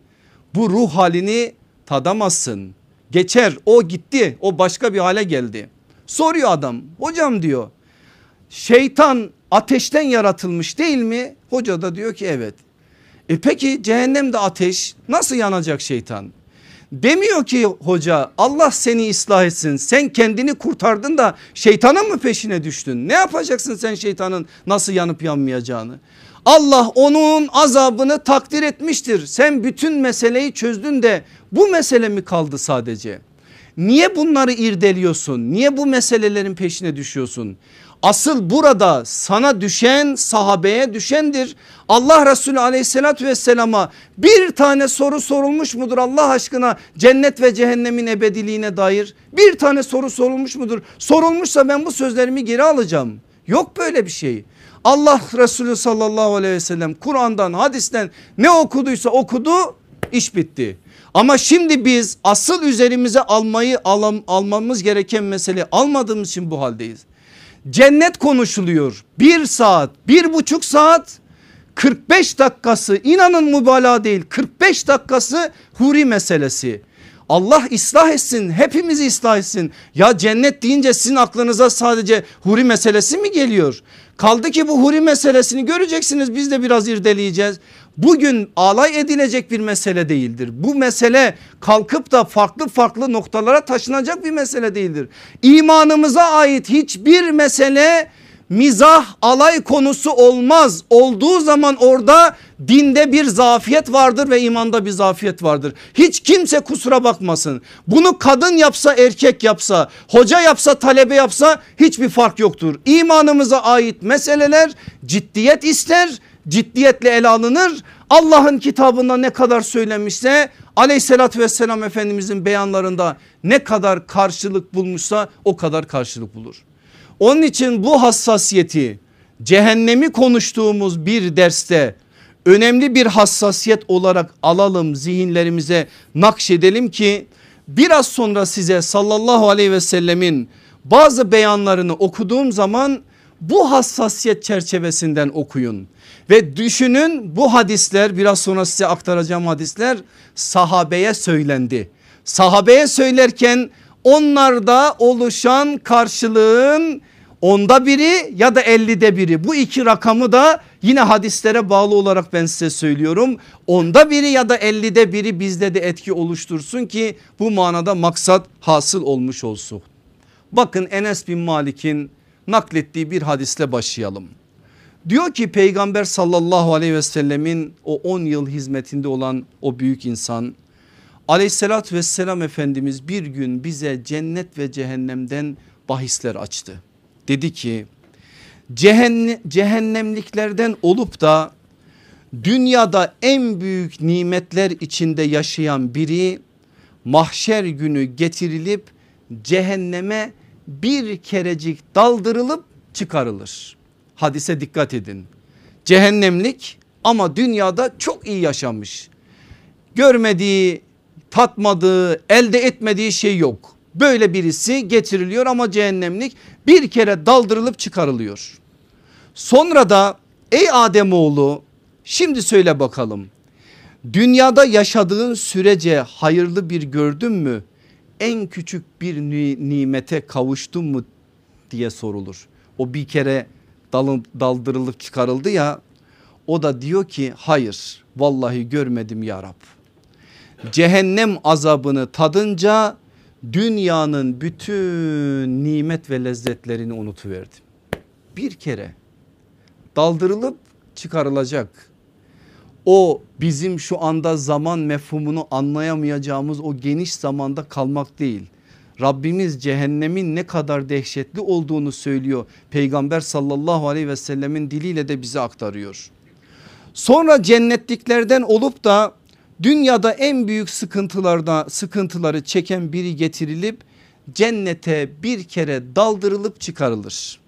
bu ruh halini tadamazsın. Geçer o gitti o başka bir hale geldi. Soruyor adam hocam diyor şeytan ateşten yaratılmış değil mi? Hoca da diyor ki evet. E peki cehennemde ateş nasıl yanacak şeytan? Demiyor ki hoca Allah seni ıslah etsin sen kendini kurtardın da şeytanın mı peşine düştün? Ne yapacaksın sen şeytanın nasıl yanıp yanmayacağını? Allah onun azabını takdir etmiştir. Sen bütün meseleyi çözdün de bu mesele mi kaldı sadece? Niye bunları irdeliyorsun? Niye bu meselelerin peşine düşüyorsun? Asıl burada sana düşen sahabeye düşendir. Allah Resulü aleyhissalatü vesselama bir tane soru sorulmuş mudur Allah aşkına cennet ve cehennemin ebediliğine dair? Bir tane soru sorulmuş mudur? Sorulmuşsa ben bu sözlerimi geri alacağım. Yok böyle bir şey. Allah Resulü sallallahu aleyhi ve sellem Kur'an'dan hadisten ne okuduysa okudu iş bitti. Ama şimdi biz asıl üzerimize almayı alam, almamız gereken mesele almadığımız için bu haldeyiz. Cennet konuşuluyor bir saat bir buçuk saat 45 dakikası inanın mübalağa değil 45 dakikası huri meselesi. Allah ıslah etsin hepimizi ıslah etsin. Ya cennet deyince sizin aklınıza sadece huri meselesi mi geliyor? Kaldı ki bu huri meselesini göreceksiniz biz de biraz irdeleyeceğiz. Bugün alay edilecek bir mesele değildir. Bu mesele kalkıp da farklı farklı noktalara taşınacak bir mesele değildir. İmanımıza ait hiçbir mesele mizah alay konusu olmaz. Olduğu zaman orada dinde bir zafiyet vardır ve imanda bir zafiyet vardır. Hiç kimse kusura bakmasın. Bunu kadın yapsa erkek yapsa hoca yapsa talebe yapsa hiçbir fark yoktur. İmanımıza ait meseleler ciddiyet ister ciddiyetle ele alınır. Allah'ın kitabında ne kadar söylemişse aleyhissalatü vesselam efendimizin beyanlarında ne kadar karşılık bulmuşsa o kadar karşılık bulur. Onun için bu hassasiyeti cehennemi konuştuğumuz bir derste önemli bir hassasiyet olarak alalım zihinlerimize nakşedelim ki biraz sonra size sallallahu aleyhi ve sellemin bazı beyanlarını okuduğum zaman bu hassasiyet çerçevesinden okuyun. Ve düşünün bu hadisler biraz sonra size aktaracağım hadisler sahabeye söylendi. Sahabeye söylerken onlarda oluşan karşılığın onda biri ya da ellide biri bu iki rakamı da yine hadislere bağlı olarak ben size söylüyorum. Onda biri ya da ellide biri bizde de etki oluştursun ki bu manada maksat hasıl olmuş olsun. Bakın Enes bin Malik'in naklettiği bir hadisle başlayalım. Diyor ki peygamber sallallahu aleyhi ve sellemin o 10 yıl hizmetinde olan o büyük insan aleyhissalatü vesselam efendimiz bir gün bize cennet ve cehennemden bahisler açtı. Dedi ki cehennem, cehennemliklerden olup da dünyada en büyük nimetler içinde yaşayan biri mahşer günü getirilip cehenneme bir kerecik daldırılıp çıkarılır. Hadise dikkat edin. Cehennemlik ama dünyada çok iyi yaşamış. Görmediği, tatmadığı, elde etmediği şey yok. Böyle birisi getiriliyor ama cehennemlik bir kere daldırılıp çıkarılıyor. Sonra da ey Ademoğlu şimdi söyle bakalım. Dünyada yaşadığın sürece hayırlı bir gördün mü? En küçük bir nimete kavuştun mu diye sorulur. O bir kere daldırılıp çıkarıldı ya o da diyor ki hayır vallahi görmedim ya Rab. Cehennem azabını tadınca dünyanın bütün nimet ve lezzetlerini unutuverdim. Bir kere daldırılıp çıkarılacak. O bizim şu anda zaman mefhumunu anlayamayacağımız o geniş zamanda kalmak değil. Rabbimiz cehennemin ne kadar dehşetli olduğunu söylüyor. Peygamber sallallahu aleyhi ve sellemin diliyle de bize aktarıyor. Sonra cennetliklerden olup da dünyada en büyük sıkıntılarda sıkıntıları çeken biri getirilip cennete bir kere daldırılıp çıkarılır.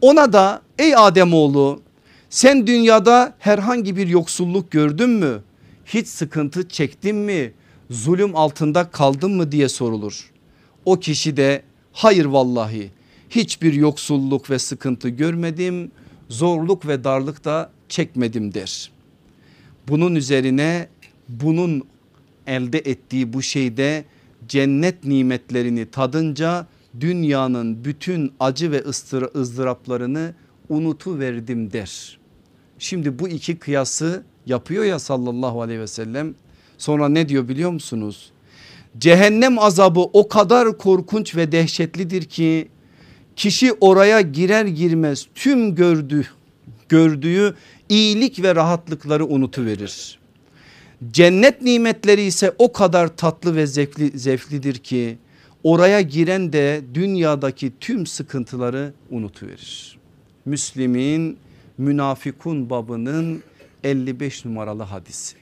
Ona da ey Ademoğlu sen dünyada herhangi bir yoksulluk gördün mü? Hiç sıkıntı çektin mi? Zulüm altında kaldın mı diye sorulur. O kişi de hayır vallahi hiçbir yoksulluk ve sıkıntı görmedim. Zorluk ve darlık da çekmedim der. Bunun üzerine bunun elde ettiği bu şeyde cennet nimetlerini tadınca dünyanın bütün acı ve ızdıraplarını unutuverdim der. Şimdi bu iki kıyası yapıyor ya sallallahu aleyhi ve sellem. Sonra ne diyor biliyor musunuz? Cehennem azabı o kadar korkunç ve dehşetlidir ki kişi oraya girer girmez tüm gördüğü, gördüğü iyilik ve rahatlıkları unutuverir. Cennet nimetleri ise o kadar tatlı ve zevkli, zevklidir ki oraya giren de dünyadaki tüm sıkıntıları unutuverir. Müslim'in münafikun babının 55 numaralı hadisi.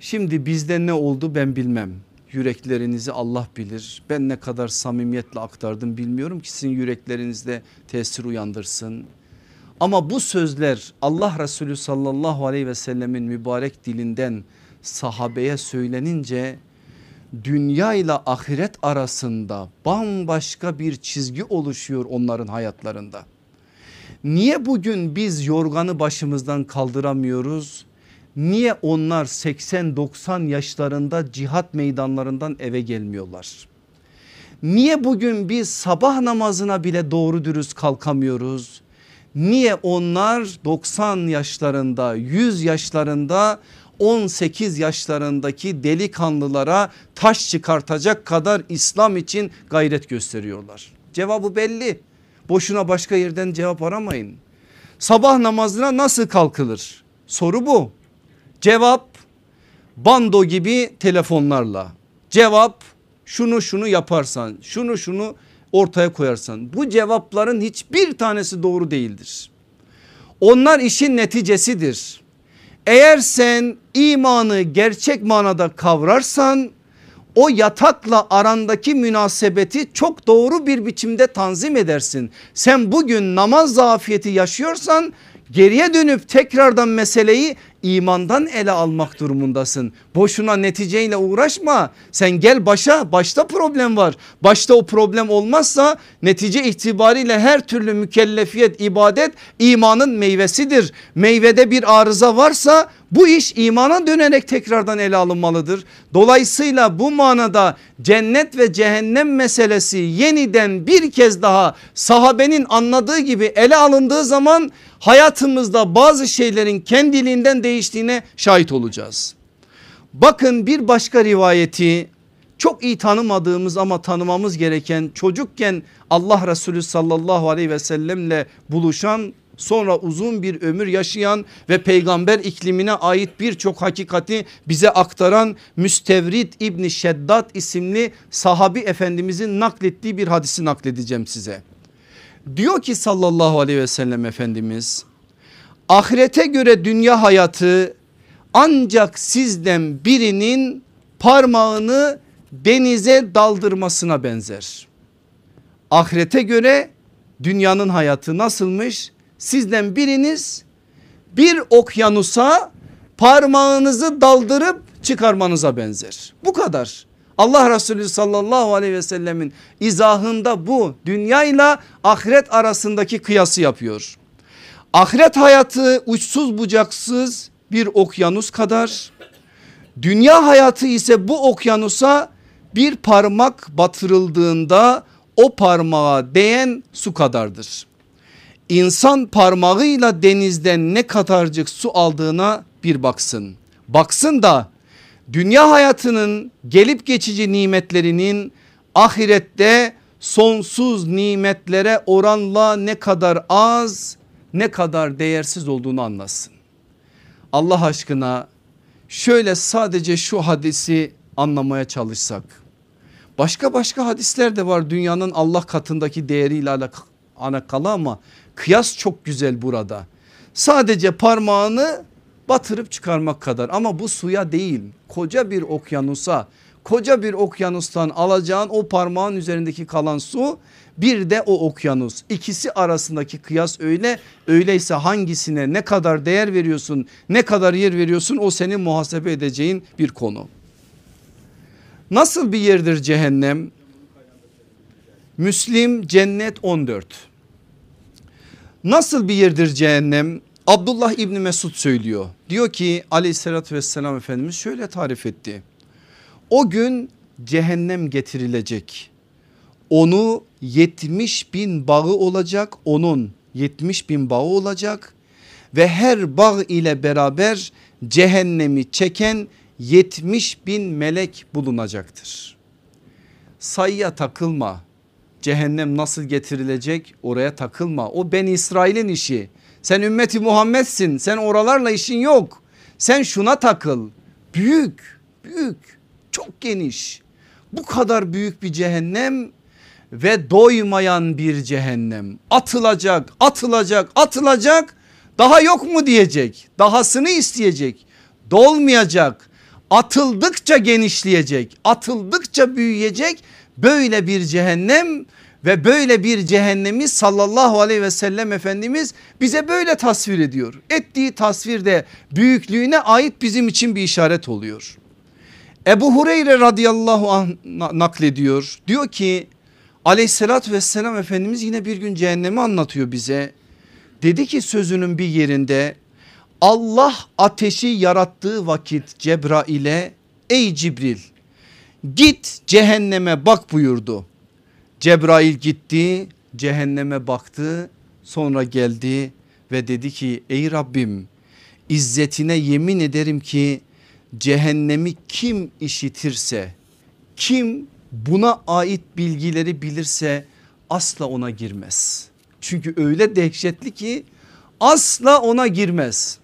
Şimdi bizde ne oldu ben bilmem. Yüreklerinizi Allah bilir. Ben ne kadar samimiyetle aktardım bilmiyorum ki sizin yüreklerinizde tesir uyandırsın. Ama bu sözler Allah Resulü sallallahu aleyhi ve sellemin mübarek dilinden sahabeye söylenince dünya ile ahiret arasında bambaşka bir çizgi oluşuyor onların hayatlarında. Niye bugün biz yorganı başımızdan kaldıramıyoruz? Niye onlar 80-90 yaşlarında cihat meydanlarından eve gelmiyorlar? Niye bugün biz sabah namazına bile doğru dürüst kalkamıyoruz? Niye onlar 90 yaşlarında 100 yaşlarında 18 yaşlarındaki delikanlılara taş çıkartacak kadar İslam için gayret gösteriyorlar? Cevabı belli. Boşuna başka yerden cevap aramayın. Sabah namazına nasıl kalkılır? Soru bu. Cevap bando gibi telefonlarla. Cevap şunu şunu yaparsan şunu şunu ortaya koyarsan. Bu cevapların hiçbir tanesi doğru değildir. Onlar işin neticesidir. Eğer sen imanı gerçek manada kavrarsan o yatakla arandaki münasebeti çok doğru bir biçimde tanzim edersin. Sen bugün namaz zafiyeti yaşıyorsan geriye dönüp tekrardan meseleyi imandan ele almak durumundasın. Boşuna neticeyle uğraşma. Sen gel başa başta problem var. Başta o problem olmazsa netice itibariyle her türlü mükellefiyet ibadet imanın meyvesidir. Meyvede bir arıza varsa bu iş imana dönerek tekrardan ele alınmalıdır. Dolayısıyla bu manada cennet ve cehennem meselesi yeniden bir kez daha sahabenin anladığı gibi ele alındığı zaman hayatımızda bazı şeylerin kendiliğinden değiştiğine şahit olacağız. Bakın bir başka rivayeti çok iyi tanımadığımız ama tanımamız gereken çocukken Allah Resulü sallallahu aleyhi ve sellemle buluşan sonra uzun bir ömür yaşayan ve peygamber iklimine ait birçok hakikati bize aktaran Müstevrid İbni Şeddat isimli sahabi efendimizin naklettiği bir hadisi nakledeceğim size. Diyor ki sallallahu aleyhi ve sellem Efendimiz ahirete göre dünya hayatı ancak sizden birinin parmağını denize daldırmasına benzer. Ahirete göre dünyanın hayatı nasılmış? Sizden biriniz bir okyanusa parmağınızı daldırıp çıkarmanıza benzer. Bu kadar. Allah Resulü sallallahu aleyhi ve sellemin izahında bu dünyayla ahiret arasındaki kıyası yapıyor. Ahiret hayatı uçsuz bucaksız bir okyanus kadar. Dünya hayatı ise bu okyanusa bir parmak batırıldığında o parmağa değen su kadardır. İnsan parmağıyla denizden ne kadarcık su aldığına bir baksın. Baksın da dünya hayatının gelip geçici nimetlerinin ahirette sonsuz nimetlere oranla ne kadar az ne kadar değersiz olduğunu anlasın. Allah aşkına şöyle sadece şu hadisi anlamaya çalışsak. Başka başka hadisler de var dünyanın Allah katındaki değeriyle alakalı ama kıyas çok güzel burada. Sadece parmağını batırıp çıkarmak kadar ama bu suya değil koca bir okyanusa koca bir okyanustan alacağın o parmağın üzerindeki kalan su bir de o okyanus ikisi arasındaki kıyas öyle öyleyse hangisine ne kadar değer veriyorsun ne kadar yer veriyorsun o senin muhasebe edeceğin bir konu. Nasıl bir yerdir cehennem? Müslim cennet 14. Nasıl bir yerdir cehennem? Abdullah İbni Mesud söylüyor. Diyor ki aleyhissalatü vesselam Efendimiz şöyle tarif etti. O gün cehennem getirilecek. Onu 70 bin bağı olacak onun 70 bin bağı olacak. Ve her bağ ile beraber cehennemi çeken 70 bin melek bulunacaktır. Sayıya takılma. Cehennem nasıl getirilecek oraya takılma. O ben İsrail'in işi. Sen ümmeti Muhammed'sin sen oralarla işin yok. Sen şuna takıl. Büyük büyük çok geniş. Bu kadar büyük bir cehennem ve doymayan bir cehennem atılacak atılacak atılacak daha yok mu diyecek dahasını isteyecek dolmayacak atıldıkça genişleyecek atıldıkça büyüyecek böyle bir cehennem ve böyle bir cehennemi sallallahu aleyhi ve sellem Efendimiz bize böyle tasvir ediyor. Ettiği tasvirde büyüklüğüne ait bizim için bir işaret oluyor. Ebu Hureyre radıyallahu anh naklediyor. Diyor ki aleyhissalatü vesselam Efendimiz yine bir gün cehennemi anlatıyor bize. Dedi ki sözünün bir yerinde Allah ateşi yarattığı vakit Cebrail'e ey Cibril git cehenneme bak buyurdu. Cebrail gitti cehenneme baktı sonra geldi ve dedi ki ey Rabbim izzetine yemin ederim ki cehennemi kim işitirse kim buna ait bilgileri bilirse asla ona girmez. Çünkü öyle dehşetli ki asla ona girmez.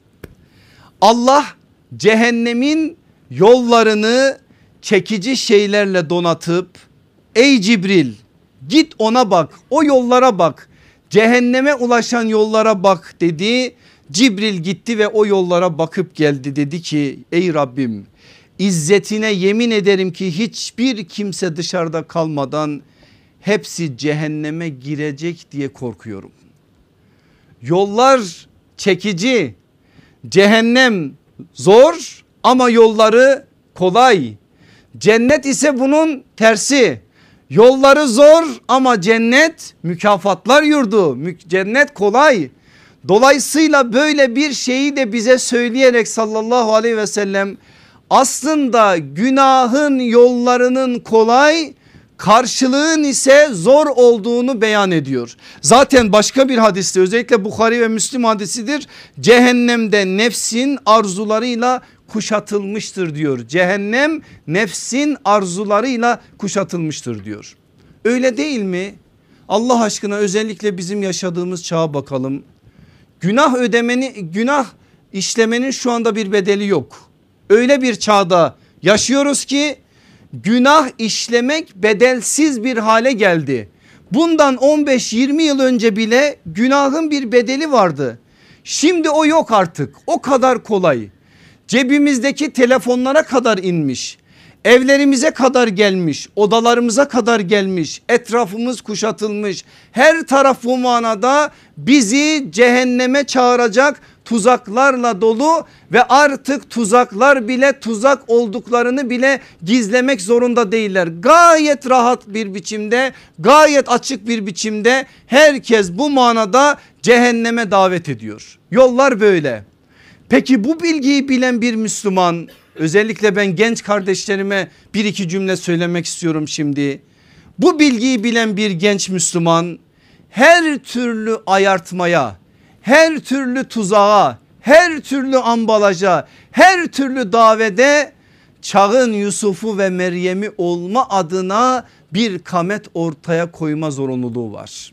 Allah cehennemin yollarını çekici şeylerle donatıp ey Cibril git ona bak o yollara bak cehenneme ulaşan yollara bak dedi. Cibril gitti ve o yollara bakıp geldi dedi ki ey Rabbim İzzetine yemin ederim ki hiçbir kimse dışarıda kalmadan hepsi cehenneme girecek diye korkuyorum. Yollar çekici, cehennem zor ama yolları kolay. Cennet ise bunun tersi. Yolları zor ama cennet mükafatlar yurdu. Cennet kolay. Dolayısıyla böyle bir şeyi de bize söyleyerek sallallahu aleyhi ve sellem aslında günahın yollarının kolay karşılığın ise zor olduğunu beyan ediyor. Zaten başka bir hadiste özellikle Bukhari ve Müslim hadisidir. Cehennemde nefsin arzularıyla kuşatılmıştır diyor. Cehennem nefsin arzularıyla kuşatılmıştır diyor. Öyle değil mi? Allah aşkına özellikle bizim yaşadığımız çağa bakalım. Günah ödemeni günah işlemenin şu anda bir bedeli yok. Öyle bir çağda yaşıyoruz ki günah işlemek bedelsiz bir hale geldi. Bundan 15-20 yıl önce bile günahın bir bedeli vardı. Şimdi o yok artık o kadar kolay. Cebimizdeki telefonlara kadar inmiş. Evlerimize kadar gelmiş, odalarımıza kadar gelmiş, etrafımız kuşatılmış. Her taraf bu manada bizi cehenneme çağıracak tuzaklarla dolu ve artık tuzaklar bile tuzak olduklarını bile gizlemek zorunda değiller. Gayet rahat bir biçimde gayet açık bir biçimde herkes bu manada cehenneme davet ediyor. Yollar böyle. Peki bu bilgiyi bilen bir Müslüman özellikle ben genç kardeşlerime bir iki cümle söylemek istiyorum şimdi. Bu bilgiyi bilen bir genç Müslüman her türlü ayartmaya her türlü tuzağa, her türlü ambalaja, her türlü davede çağın Yusuf'u ve Meryem'i olma adına bir kamet ortaya koyma zorunluluğu var.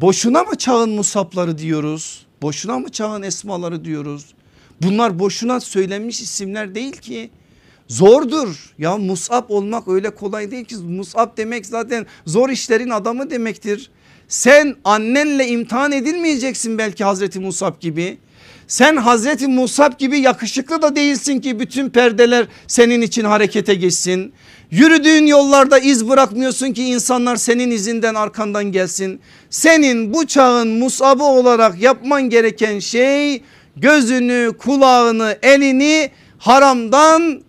Boşuna mı çağın musapları diyoruz? Boşuna mı çağın esmaları diyoruz? Bunlar boşuna söylenmiş isimler değil ki. Zordur ya Musab olmak öyle kolay değil ki Musab demek zaten zor işlerin adamı demektir. Sen annenle imtihan edilmeyeceksin belki Hazreti Musab gibi. Sen Hazreti Musab gibi yakışıklı da değilsin ki bütün perdeler senin için harekete geçsin. Yürüdüğün yollarda iz bırakmıyorsun ki insanlar senin izinden arkandan gelsin. Senin bu çağın musabı olarak yapman gereken şey gözünü, kulağını, elini haramdan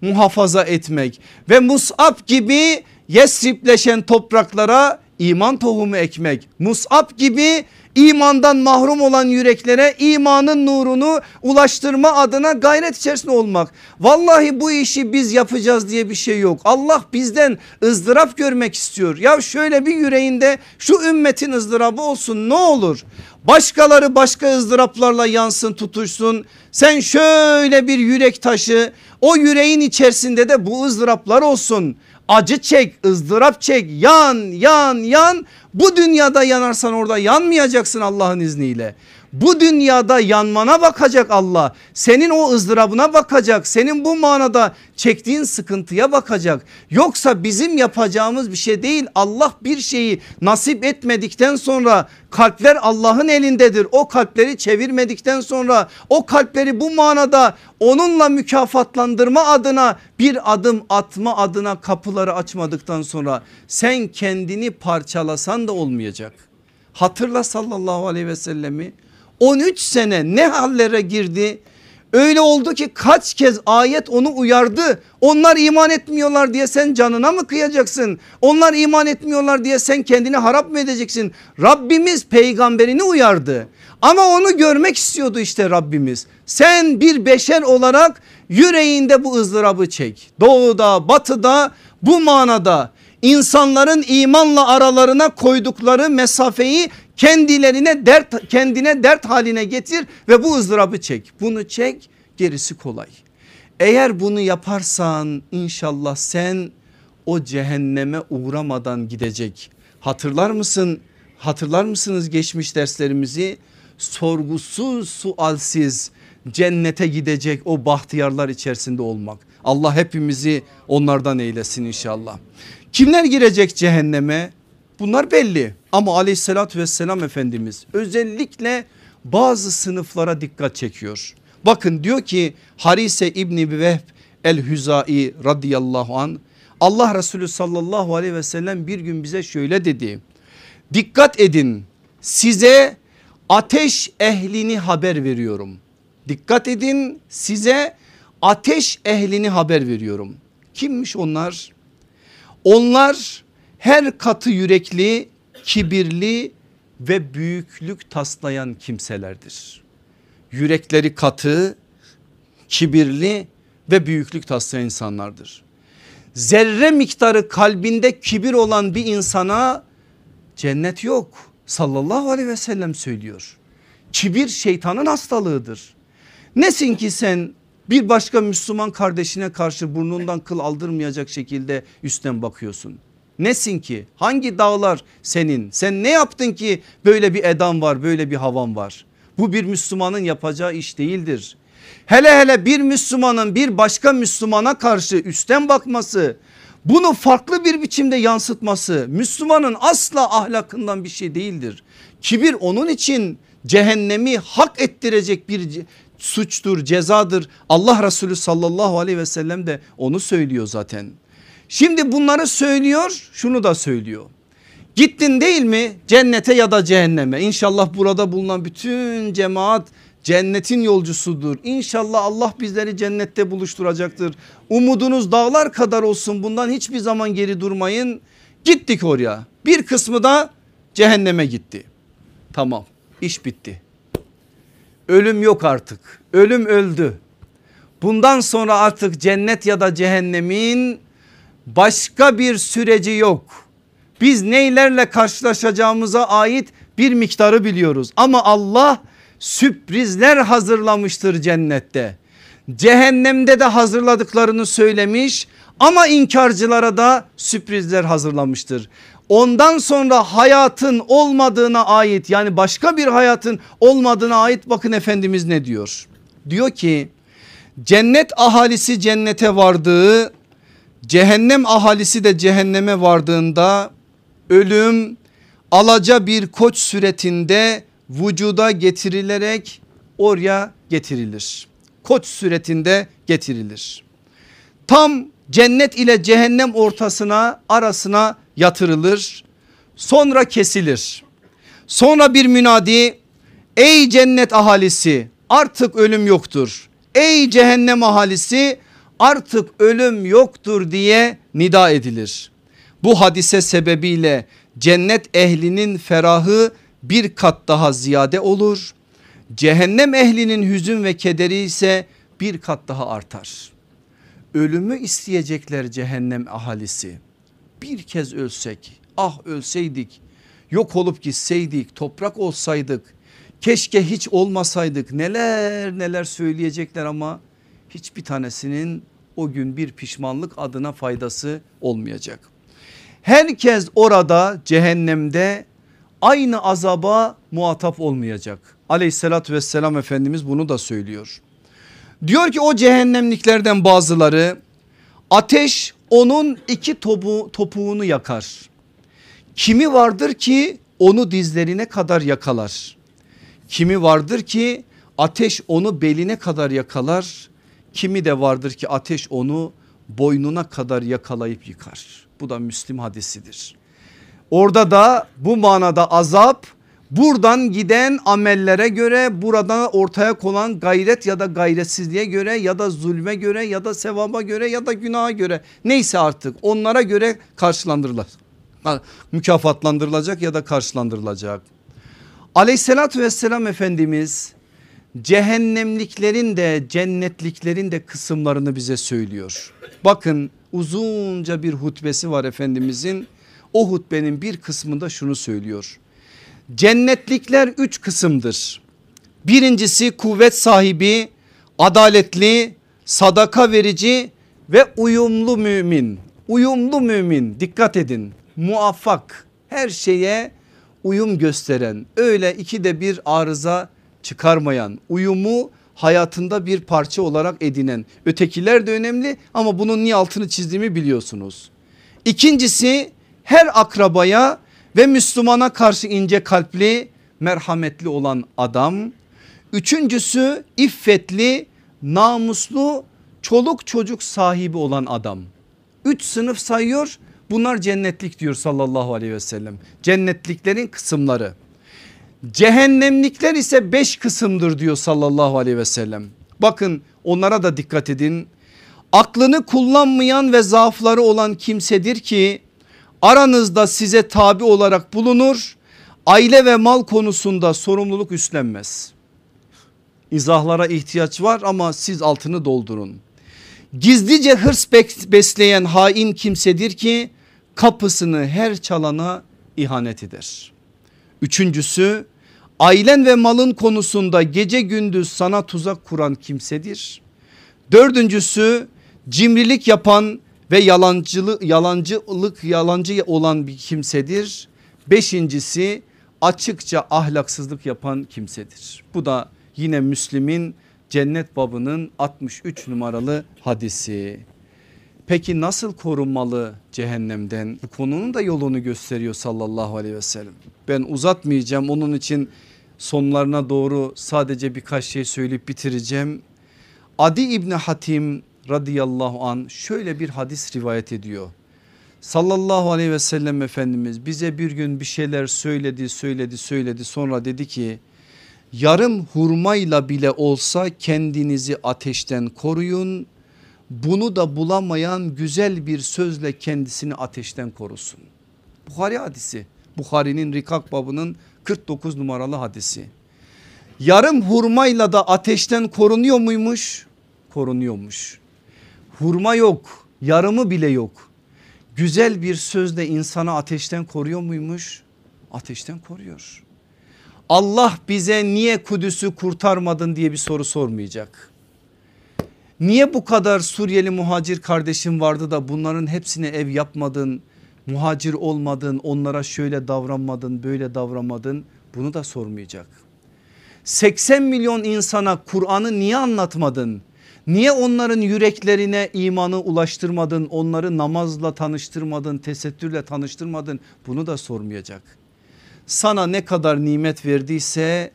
muhafaza etmek. Ve Musab gibi Yesripleşen topraklara iman tohumu ekmek. Musab gibi imandan mahrum olan yüreklere imanın nurunu ulaştırma adına gayret içerisinde olmak. Vallahi bu işi biz yapacağız diye bir şey yok. Allah bizden ızdırap görmek istiyor. Ya şöyle bir yüreğinde şu ümmetin ızdırabı olsun ne olur. Başkaları başka ızdıraplarla yansın tutuşsun. Sen şöyle bir yürek taşı o yüreğin içerisinde de bu ızdıraplar olsun acı çek ızdırap çek yan yan yan bu dünyada yanarsan orada yanmayacaksın Allah'ın izniyle. Bu dünyada yanmana bakacak Allah. Senin o ızdırabına bakacak. Senin bu manada çektiğin sıkıntıya bakacak. Yoksa bizim yapacağımız bir şey değil. Allah bir şeyi nasip etmedikten sonra kalpler Allah'ın elindedir. O kalpleri çevirmedikten sonra o kalpleri bu manada onunla mükafatlandırma adına bir adım atma adına kapıları açmadıktan sonra sen kendini parçalasan da olmayacak. Hatırla sallallahu aleyhi ve sellemi 13 sene ne hallere girdi? Öyle oldu ki kaç kez ayet onu uyardı. Onlar iman etmiyorlar diye sen canına mı kıyacaksın? Onlar iman etmiyorlar diye sen kendini harap mı edeceksin? Rabbimiz peygamberini uyardı. Ama onu görmek istiyordu işte Rabbimiz. Sen bir beşer olarak yüreğinde bu ızdırabı çek. Doğuda batıda bu manada insanların imanla aralarına koydukları mesafeyi kendilerine dert kendine dert haline getir ve bu ızdırabı çek. Bunu çek gerisi kolay. Eğer bunu yaparsan inşallah sen o cehenneme uğramadan gidecek. Hatırlar mısın Hatırlar mısınız geçmiş derslerimizi? Sorgusuz sualsiz cennete gidecek o bahtiyarlar içerisinde olmak. Allah hepimizi onlardan eylesin inşallah. Kimler girecek cehenneme? Bunlar belli ama aleyhissalatü vesselam Efendimiz özellikle bazı sınıflara dikkat çekiyor. Bakın diyor ki Harise İbni Vehb el-Hüzai radıyallahu an Allah Resulü sallallahu aleyhi ve sellem bir gün bize şöyle dedi. Dikkat edin size ateş ehlini haber veriyorum. Dikkat edin size ateş ehlini haber veriyorum. Kimmiş onlar? Onlar her katı yürekli, kibirli ve büyüklük taslayan kimselerdir. Yürekleri katı, kibirli ve büyüklük taslayan insanlardır. Zerre miktarı kalbinde kibir olan bir insana cennet yok. Sallallahu aleyhi ve sellem söylüyor. Kibir şeytanın hastalığıdır. Nesin ki sen bir başka Müslüman kardeşine karşı burnundan kıl aldırmayacak şekilde üstten bakıyorsun. Nesin ki hangi dağlar senin sen ne yaptın ki böyle bir edan var böyle bir havan var. Bu bir Müslümanın yapacağı iş değildir. Hele hele bir Müslümanın bir başka Müslümana karşı üstten bakması bunu farklı bir biçimde yansıtması Müslümanın asla ahlakından bir şey değildir. Kibir onun için cehennemi hak ettirecek bir suçtur cezadır. Allah Resulü sallallahu aleyhi ve sellem de onu söylüyor zaten. Şimdi bunları söylüyor şunu da söylüyor. Gittin değil mi cennete ya da cehenneme İnşallah burada bulunan bütün cemaat cennetin yolcusudur. İnşallah Allah bizleri cennette buluşturacaktır. Umudunuz dağlar kadar olsun bundan hiçbir zaman geri durmayın. Gittik oraya bir kısmı da cehenneme gitti. Tamam iş bitti. Ölüm yok artık ölüm öldü. Bundan sonra artık cennet ya da cehennemin başka bir süreci yok. Biz neylerle karşılaşacağımıza ait bir miktarı biliyoruz ama Allah sürprizler hazırlamıştır cennette. Cehennemde de hazırladıklarını söylemiş ama inkarcılara da sürprizler hazırlamıştır. Ondan sonra hayatın olmadığına ait yani başka bir hayatın olmadığına ait bakın Efendimiz ne diyor? Diyor ki cennet ahalisi cennete vardığı cehennem ahalisi de cehenneme vardığında ölüm alaca bir koç suretinde vücuda getirilerek oraya getirilir. Koç suretinde getirilir. Tam cennet ile cehennem ortasına arasına yatırılır. Sonra kesilir. Sonra bir münadi ey cennet ahalisi artık ölüm yoktur. Ey cehennem ahalisi artık ölüm yoktur diye nida edilir. Bu hadise sebebiyle cennet ehlinin ferahı bir kat daha ziyade olur. Cehennem ehlinin hüzün ve kederi ise bir kat daha artar. Ölümü isteyecekler cehennem ahalisi. Bir kez ölsek ah ölseydik yok olup gitseydik toprak olsaydık keşke hiç olmasaydık neler neler söyleyecekler ama hiçbir tanesinin o gün bir pişmanlık adına faydası olmayacak. Herkes orada cehennemde aynı azaba muhatap olmayacak. Aleyhissalatü vesselam Efendimiz bunu da söylüyor. Diyor ki o cehennemliklerden bazıları ateş onun iki topu, topuğunu yakar. Kimi vardır ki onu dizlerine kadar yakalar. Kimi vardır ki ateş onu beline kadar yakalar. Kimi de vardır ki ateş onu boynuna kadar yakalayıp yıkar. Bu da Müslim hadisidir. Orada da bu manada azap buradan giden amellere göre burada ortaya konan gayret ya da gayretsizliğe göre ya da zulme göre ya da sevaba göre ya da günaha göre neyse artık onlara göre karşılandırılır. Mükafatlandırılacak ya da karşılandırılacak. Aleyhissalatü vesselam Efendimiz cehennemliklerin de cennetliklerin de kısımlarını bize söylüyor. Bakın uzunca bir hutbesi var Efendimizin. O hutbenin bir kısmında şunu söylüyor. Cennetlikler üç kısımdır. Birincisi kuvvet sahibi, adaletli, sadaka verici ve uyumlu mümin. Uyumlu mümin dikkat edin muvaffak her şeye uyum gösteren öyle ikide bir arıza çıkarmayan uyumu hayatında bir parça olarak edinen ötekiler de önemli ama bunun niye altını çizdiğimi biliyorsunuz. İkincisi her akrabaya ve Müslümana karşı ince kalpli merhametli olan adam. Üçüncüsü iffetli namuslu çoluk çocuk sahibi olan adam. Üç sınıf sayıyor bunlar cennetlik diyor sallallahu aleyhi ve sellem. Cennetliklerin kısımları. Cehennemlikler ise beş kısımdır diyor sallallahu aleyhi ve sellem. Bakın onlara da dikkat edin. Aklını kullanmayan ve zaafları olan kimsedir ki aranızda size tabi olarak bulunur. Aile ve mal konusunda sorumluluk üstlenmez. İzahlara ihtiyaç var ama siz altını doldurun. Gizlice hırs besleyen hain kimsedir ki kapısını her çalana ihanet eder. Üçüncüsü ailen ve malın konusunda gece gündüz sana tuzak kuran kimsedir. Dördüncüsü cimrilik yapan ve yalancılık, yalancılık yalancı olan bir kimsedir. Beşincisi açıkça ahlaksızlık yapan kimsedir. Bu da yine Müslim'in cennet babının 63 numaralı hadisi. Peki nasıl korunmalı cehennemden? Bu konunun da yolunu gösteriyor sallallahu aleyhi ve sellem. Ben uzatmayacağım onun için sonlarına doğru sadece birkaç şey söyleyip bitireceğim. Adi İbni Hatim radıyallahu an şöyle bir hadis rivayet ediyor. Sallallahu aleyhi ve sellem Efendimiz bize bir gün bir şeyler söyledi söyledi söyledi sonra dedi ki yarım hurmayla bile olsa kendinizi ateşten koruyun. Bunu da bulamayan güzel bir sözle kendisini ateşten korusun. Bukhari hadisi Bukhari'nin Rikak babının 49 numaralı hadisi. Yarım hurmayla da ateşten korunuyor muymuş? Korunuyormuş. Hurma yok yarımı bile yok. Güzel bir sözle insanı ateşten koruyor muymuş? Ateşten koruyor. Allah bize niye Kudüs'ü kurtarmadın diye bir soru sormayacak. Niye bu kadar Suriyeli muhacir kardeşim vardı da bunların hepsine ev yapmadın, muhacir olmadın, onlara şöyle davranmadın, böyle davranmadın bunu da sormayacak. 80 milyon insana Kur'an'ı niye anlatmadın? Niye onların yüreklerine imanı ulaştırmadın? Onları namazla tanıştırmadın, tesettürle tanıştırmadın? Bunu da sormayacak. Sana ne kadar nimet verdiyse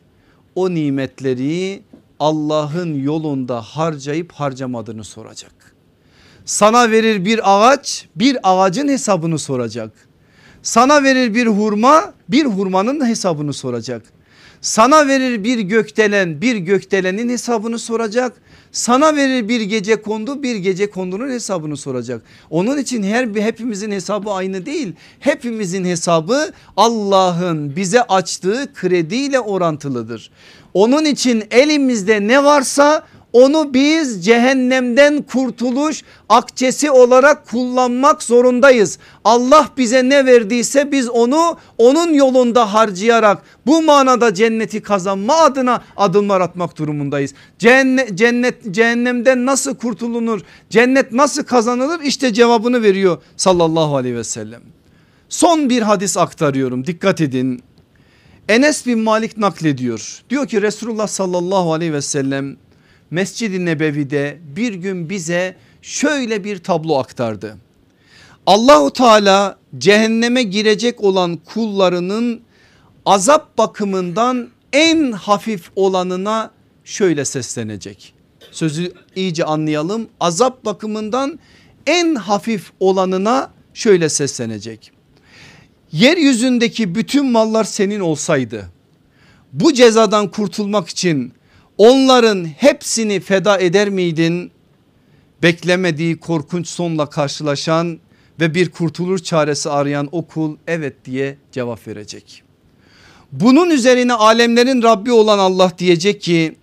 o nimetleri Allah'ın yolunda harcayıp harcamadığını soracak. Sana verir bir ağaç bir ağacın hesabını soracak. Sana verir bir hurma bir hurmanın hesabını soracak. Sana verir bir gökdelen bir gökdelenin hesabını soracak. Sana verir bir gece kondu bir gece kondunun hesabını soracak. Onun için her bir hepimizin hesabı aynı değil. Hepimizin hesabı Allah'ın bize açtığı krediyle orantılıdır. Onun için elimizde ne varsa onu biz cehennemden kurtuluş akçesi olarak kullanmak zorundayız. Allah bize ne verdiyse biz onu onun yolunda harcayarak bu manada cenneti kazanma adına adımlar atmak durumundayız. Cennet, cennet cehennemden nasıl kurtulunur? Cennet nasıl kazanılır? İşte cevabını veriyor sallallahu aleyhi ve sellem. Son bir hadis aktarıyorum dikkat edin. Enes bin Malik naklediyor. Diyor ki Resulullah sallallahu aleyhi ve sellem Mescid-i Nebevi'de bir gün bize şöyle bir tablo aktardı. Allahu Teala cehenneme girecek olan kullarının azap bakımından en hafif olanına şöyle seslenecek. Sözü iyice anlayalım. Azap bakımından en hafif olanına şöyle seslenecek. Yeryüzündeki bütün mallar senin olsaydı bu cezadan kurtulmak için onların hepsini feda eder miydin? Beklemediği korkunç sonla karşılaşan ve bir kurtulur çaresi arayan o kul evet diye cevap verecek. Bunun üzerine alemlerin Rabbi olan Allah diyecek ki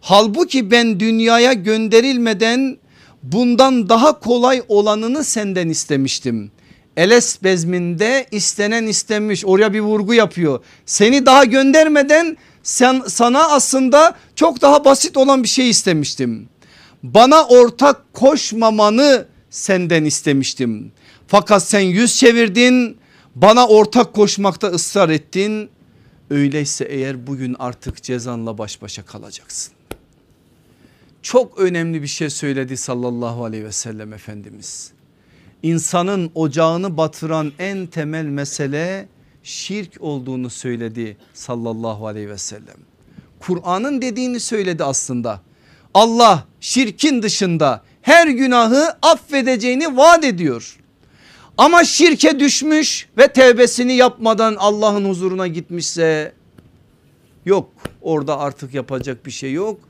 halbuki ben dünyaya gönderilmeden bundan daha kolay olanını senden istemiştim. Eles bezminde istenen istenmiş oraya bir vurgu yapıyor. Seni daha göndermeden sen, sana aslında çok daha basit olan bir şey istemiştim. Bana ortak koşmamanı senden istemiştim. Fakat sen yüz çevirdin Bana ortak koşmakta ısrar ettin. Öyleyse eğer bugün artık cezanla baş başa kalacaksın. Çok önemli bir şey söyledi sallallahu aleyhi ve sellem Efendimiz. İnsanın ocağını batıran en temel mesele şirk olduğunu söyledi sallallahu aleyhi ve sellem. Kur'an'ın dediğini söyledi aslında. Allah şirkin dışında her günahı affedeceğini vaat ediyor. Ama şirke düşmüş ve tevbesini yapmadan Allah'ın huzuruna gitmişse yok orada artık yapacak bir şey yok.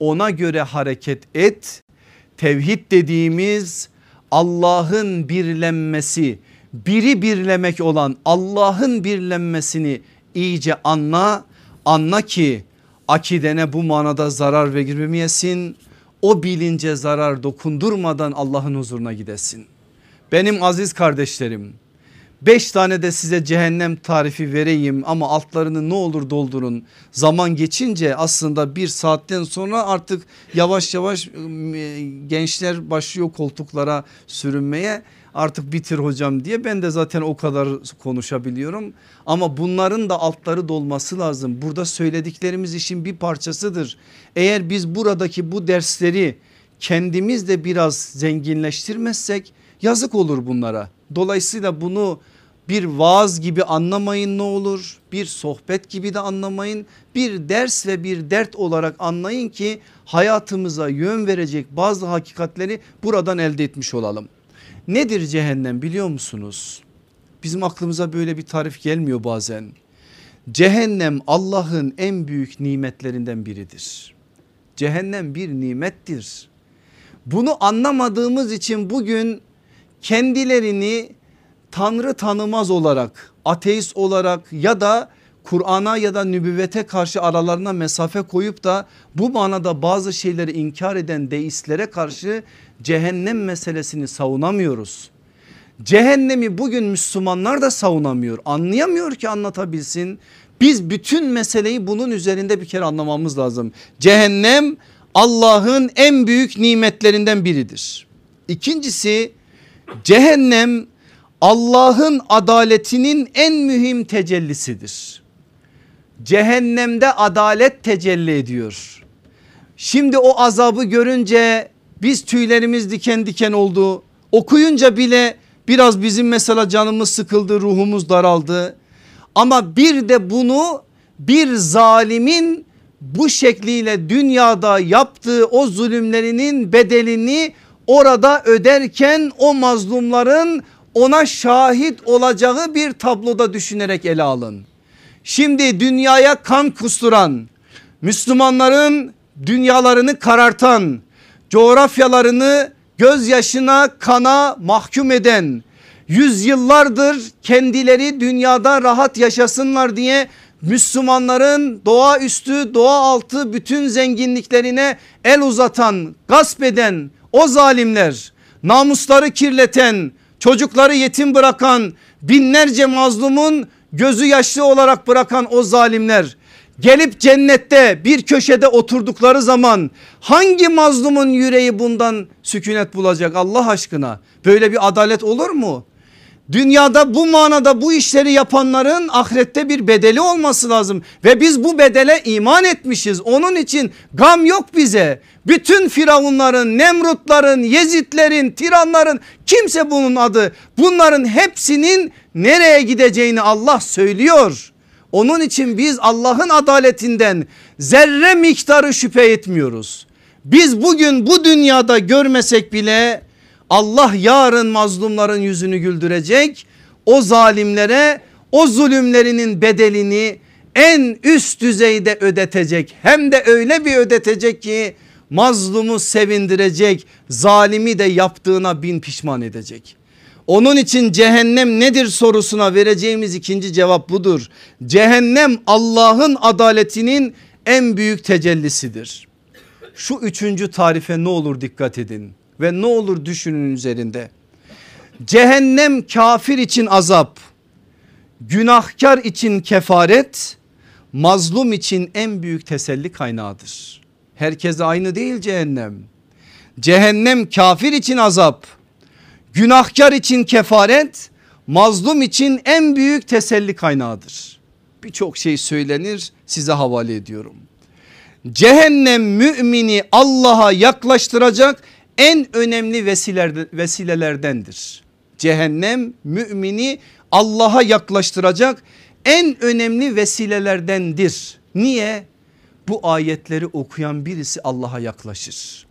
Ona göre hareket et. Tevhid dediğimiz Allah'ın birlenmesi, biri birlemek olan Allah'ın birlenmesini iyice anla. Anla ki akidene bu manada zarar vermeyesin. O bilince zarar dokundurmadan Allah'ın huzuruna gidesin. Benim aziz kardeşlerim Beş tane de size cehennem tarifi vereyim ama altlarını ne olur doldurun. Zaman geçince aslında bir saatten sonra artık yavaş yavaş ıı, gençler başlıyor koltuklara sürünmeye. Artık bitir hocam diye ben de zaten o kadar konuşabiliyorum. Ama bunların da altları dolması lazım. Burada söylediklerimiz işin bir parçasıdır. Eğer biz buradaki bu dersleri kendimiz de biraz zenginleştirmezsek yazık olur bunlara. Dolayısıyla bunu bir vaaz gibi anlamayın ne olur bir sohbet gibi de anlamayın bir ders ve bir dert olarak anlayın ki hayatımıza yön verecek bazı hakikatleri buradan elde etmiş olalım. Nedir cehennem biliyor musunuz? Bizim aklımıza böyle bir tarif gelmiyor bazen. Cehennem Allah'ın en büyük nimetlerinden biridir. Cehennem bir nimettir. Bunu anlamadığımız için bugün kendilerini Tanrı tanımaz olarak ateist olarak ya da Kur'an'a ya da nübüvvete karşı aralarına mesafe koyup da bu manada bazı şeyleri inkar eden deistlere karşı cehennem meselesini savunamıyoruz. Cehennemi bugün Müslümanlar da savunamıyor anlayamıyor ki anlatabilsin. Biz bütün meseleyi bunun üzerinde bir kere anlamamız lazım. Cehennem Allah'ın en büyük nimetlerinden biridir. İkincisi cehennem Allah'ın adaletinin en mühim tecellisidir. Cehennemde adalet tecelli ediyor. Şimdi o azabı görünce biz tüylerimiz diken diken oldu. Okuyunca bile biraz bizim mesela canımız sıkıldı ruhumuz daraldı. Ama bir de bunu bir zalimin bu şekliyle dünyada yaptığı o zulümlerinin bedelini orada öderken o mazlumların ona şahit olacağı bir tabloda düşünerek ele alın. Şimdi dünyaya kan kusturan, Müslümanların dünyalarını karartan, coğrafyalarını gözyaşına kana mahkum eden, yüzyıllardır kendileri dünyada rahat yaşasınlar diye Müslümanların doğaüstü doğa altı bütün zenginliklerine el uzatan gasp eden o zalimler namusları kirleten çocukları yetim bırakan binlerce mazlumun gözü yaşlı olarak bırakan o zalimler gelip cennette bir köşede oturdukları zaman hangi mazlumun yüreği bundan sükunet bulacak Allah aşkına? Böyle bir adalet olur mu? Dünyada bu manada bu işleri yapanların ahirette bir bedeli olması lazım ve biz bu bedele iman etmişiz. Onun için gam yok bize. Bütün firavunların, Nemrutların, Yezidlerin, tiranların kimse bunun adı. Bunların hepsinin nereye gideceğini Allah söylüyor. Onun için biz Allah'ın adaletinden zerre miktarı şüphe etmiyoruz. Biz bugün bu dünyada görmesek bile Allah yarın mazlumların yüzünü güldürecek. O zalimlere o zulümlerinin bedelini en üst düzeyde ödetecek. Hem de öyle bir ödetecek ki mazlumu sevindirecek, zalimi de yaptığına bin pişman edecek. Onun için cehennem nedir sorusuna vereceğimiz ikinci cevap budur. Cehennem Allah'ın adaletinin en büyük tecellisidir. Şu üçüncü tarife ne olur dikkat edin ve ne olur düşünün üzerinde. Cehennem kafir için azap, günahkar için kefaret, mazlum için en büyük teselli kaynağıdır. Herkese aynı değil cehennem. Cehennem kafir için azap, günahkar için kefaret, mazlum için en büyük teselli kaynağıdır. Birçok şey söylenir size havale ediyorum. Cehennem mümini Allah'a yaklaştıracak en önemli vesilelerden- vesilelerdendir. Cehennem mümini Allah'a yaklaştıracak en önemli vesilelerdendir. Niye? Bu ayetleri okuyan birisi Allah'a yaklaşır.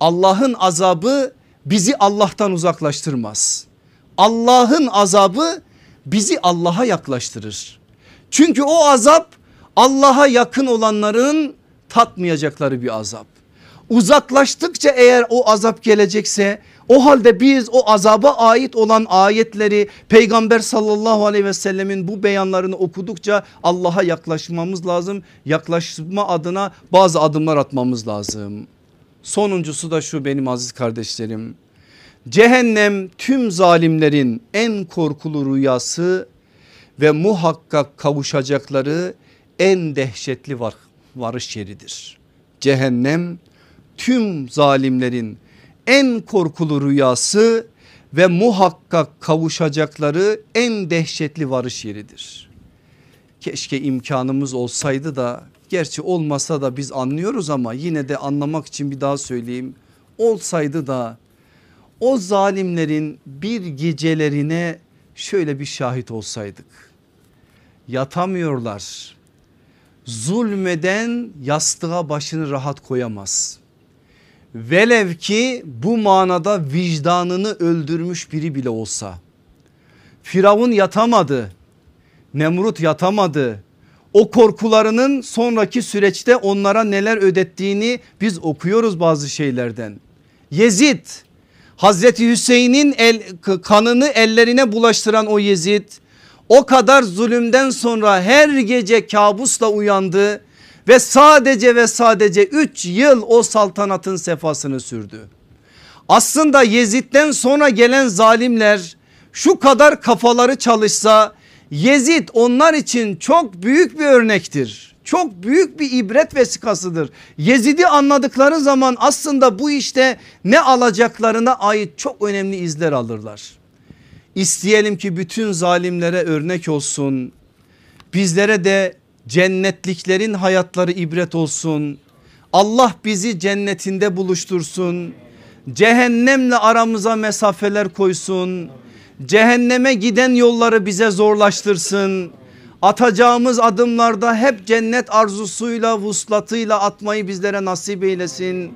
Allah'ın azabı bizi Allah'tan uzaklaştırmaz. Allah'ın azabı bizi Allah'a yaklaştırır. Çünkü o azap Allah'a yakın olanların tatmayacakları bir azap. Uzaklaştıkça eğer o azap gelecekse o halde biz o azaba ait olan ayetleri peygamber sallallahu aleyhi ve sellemin bu beyanlarını okudukça Allah'a yaklaşmamız lazım. Yaklaşma adına bazı adımlar atmamız lazım. Sonuncusu da şu benim aziz kardeşlerim. Cehennem tüm zalimlerin en korkulu rüyası ve muhakkak kavuşacakları en dehşetli var, varış yeridir. Cehennem tüm zalimlerin en korkulu rüyası ve muhakkak kavuşacakları en dehşetli varış yeridir. Keşke imkanımız olsaydı da gerçi olmasa da biz anlıyoruz ama yine de anlamak için bir daha söyleyeyim. Olsaydı da o zalimlerin bir gecelerine şöyle bir şahit olsaydık. Yatamıyorlar. Zulmeden yastığa başını rahat koyamaz. Velev ki bu manada vicdanını öldürmüş biri bile olsa. Firavun yatamadı. Nemrut yatamadı. O korkularının sonraki süreçte onlara neler ödettiğini biz okuyoruz bazı şeylerden. Yezid Hazreti Hüseyin'in el, kanını ellerine bulaştıran o Yezid o kadar zulümden sonra her gece kabusla uyandı ve sadece ve sadece 3 yıl o saltanatın sefasını sürdü. Aslında Yezid'den sonra gelen zalimler şu kadar kafaları çalışsa Yezid onlar için çok büyük bir örnektir. Çok büyük bir ibret vesikasıdır. Yezid'i anladıkları zaman aslında bu işte ne alacaklarına ait çok önemli izler alırlar. İsteyelim ki bütün zalimlere örnek olsun. Bizlere de cennetliklerin hayatları ibret olsun. Allah bizi cennetinde buluştursun. Cehennemle aramıza mesafeler koysun. Cehenneme giden yolları bize zorlaştırsın. Atacağımız adımlarda hep cennet arzusuyla vuslatıyla atmayı bizlere nasip eylesin.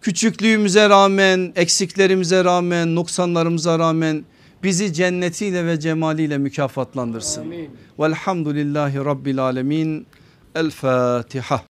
Küçüklüğümüze rağmen eksiklerimize rağmen noksanlarımıza rağmen bizi cennetiyle ve cemaliyle mükafatlandırsın. Velhamdülillahi Rabbil Alemin. El Fatiha.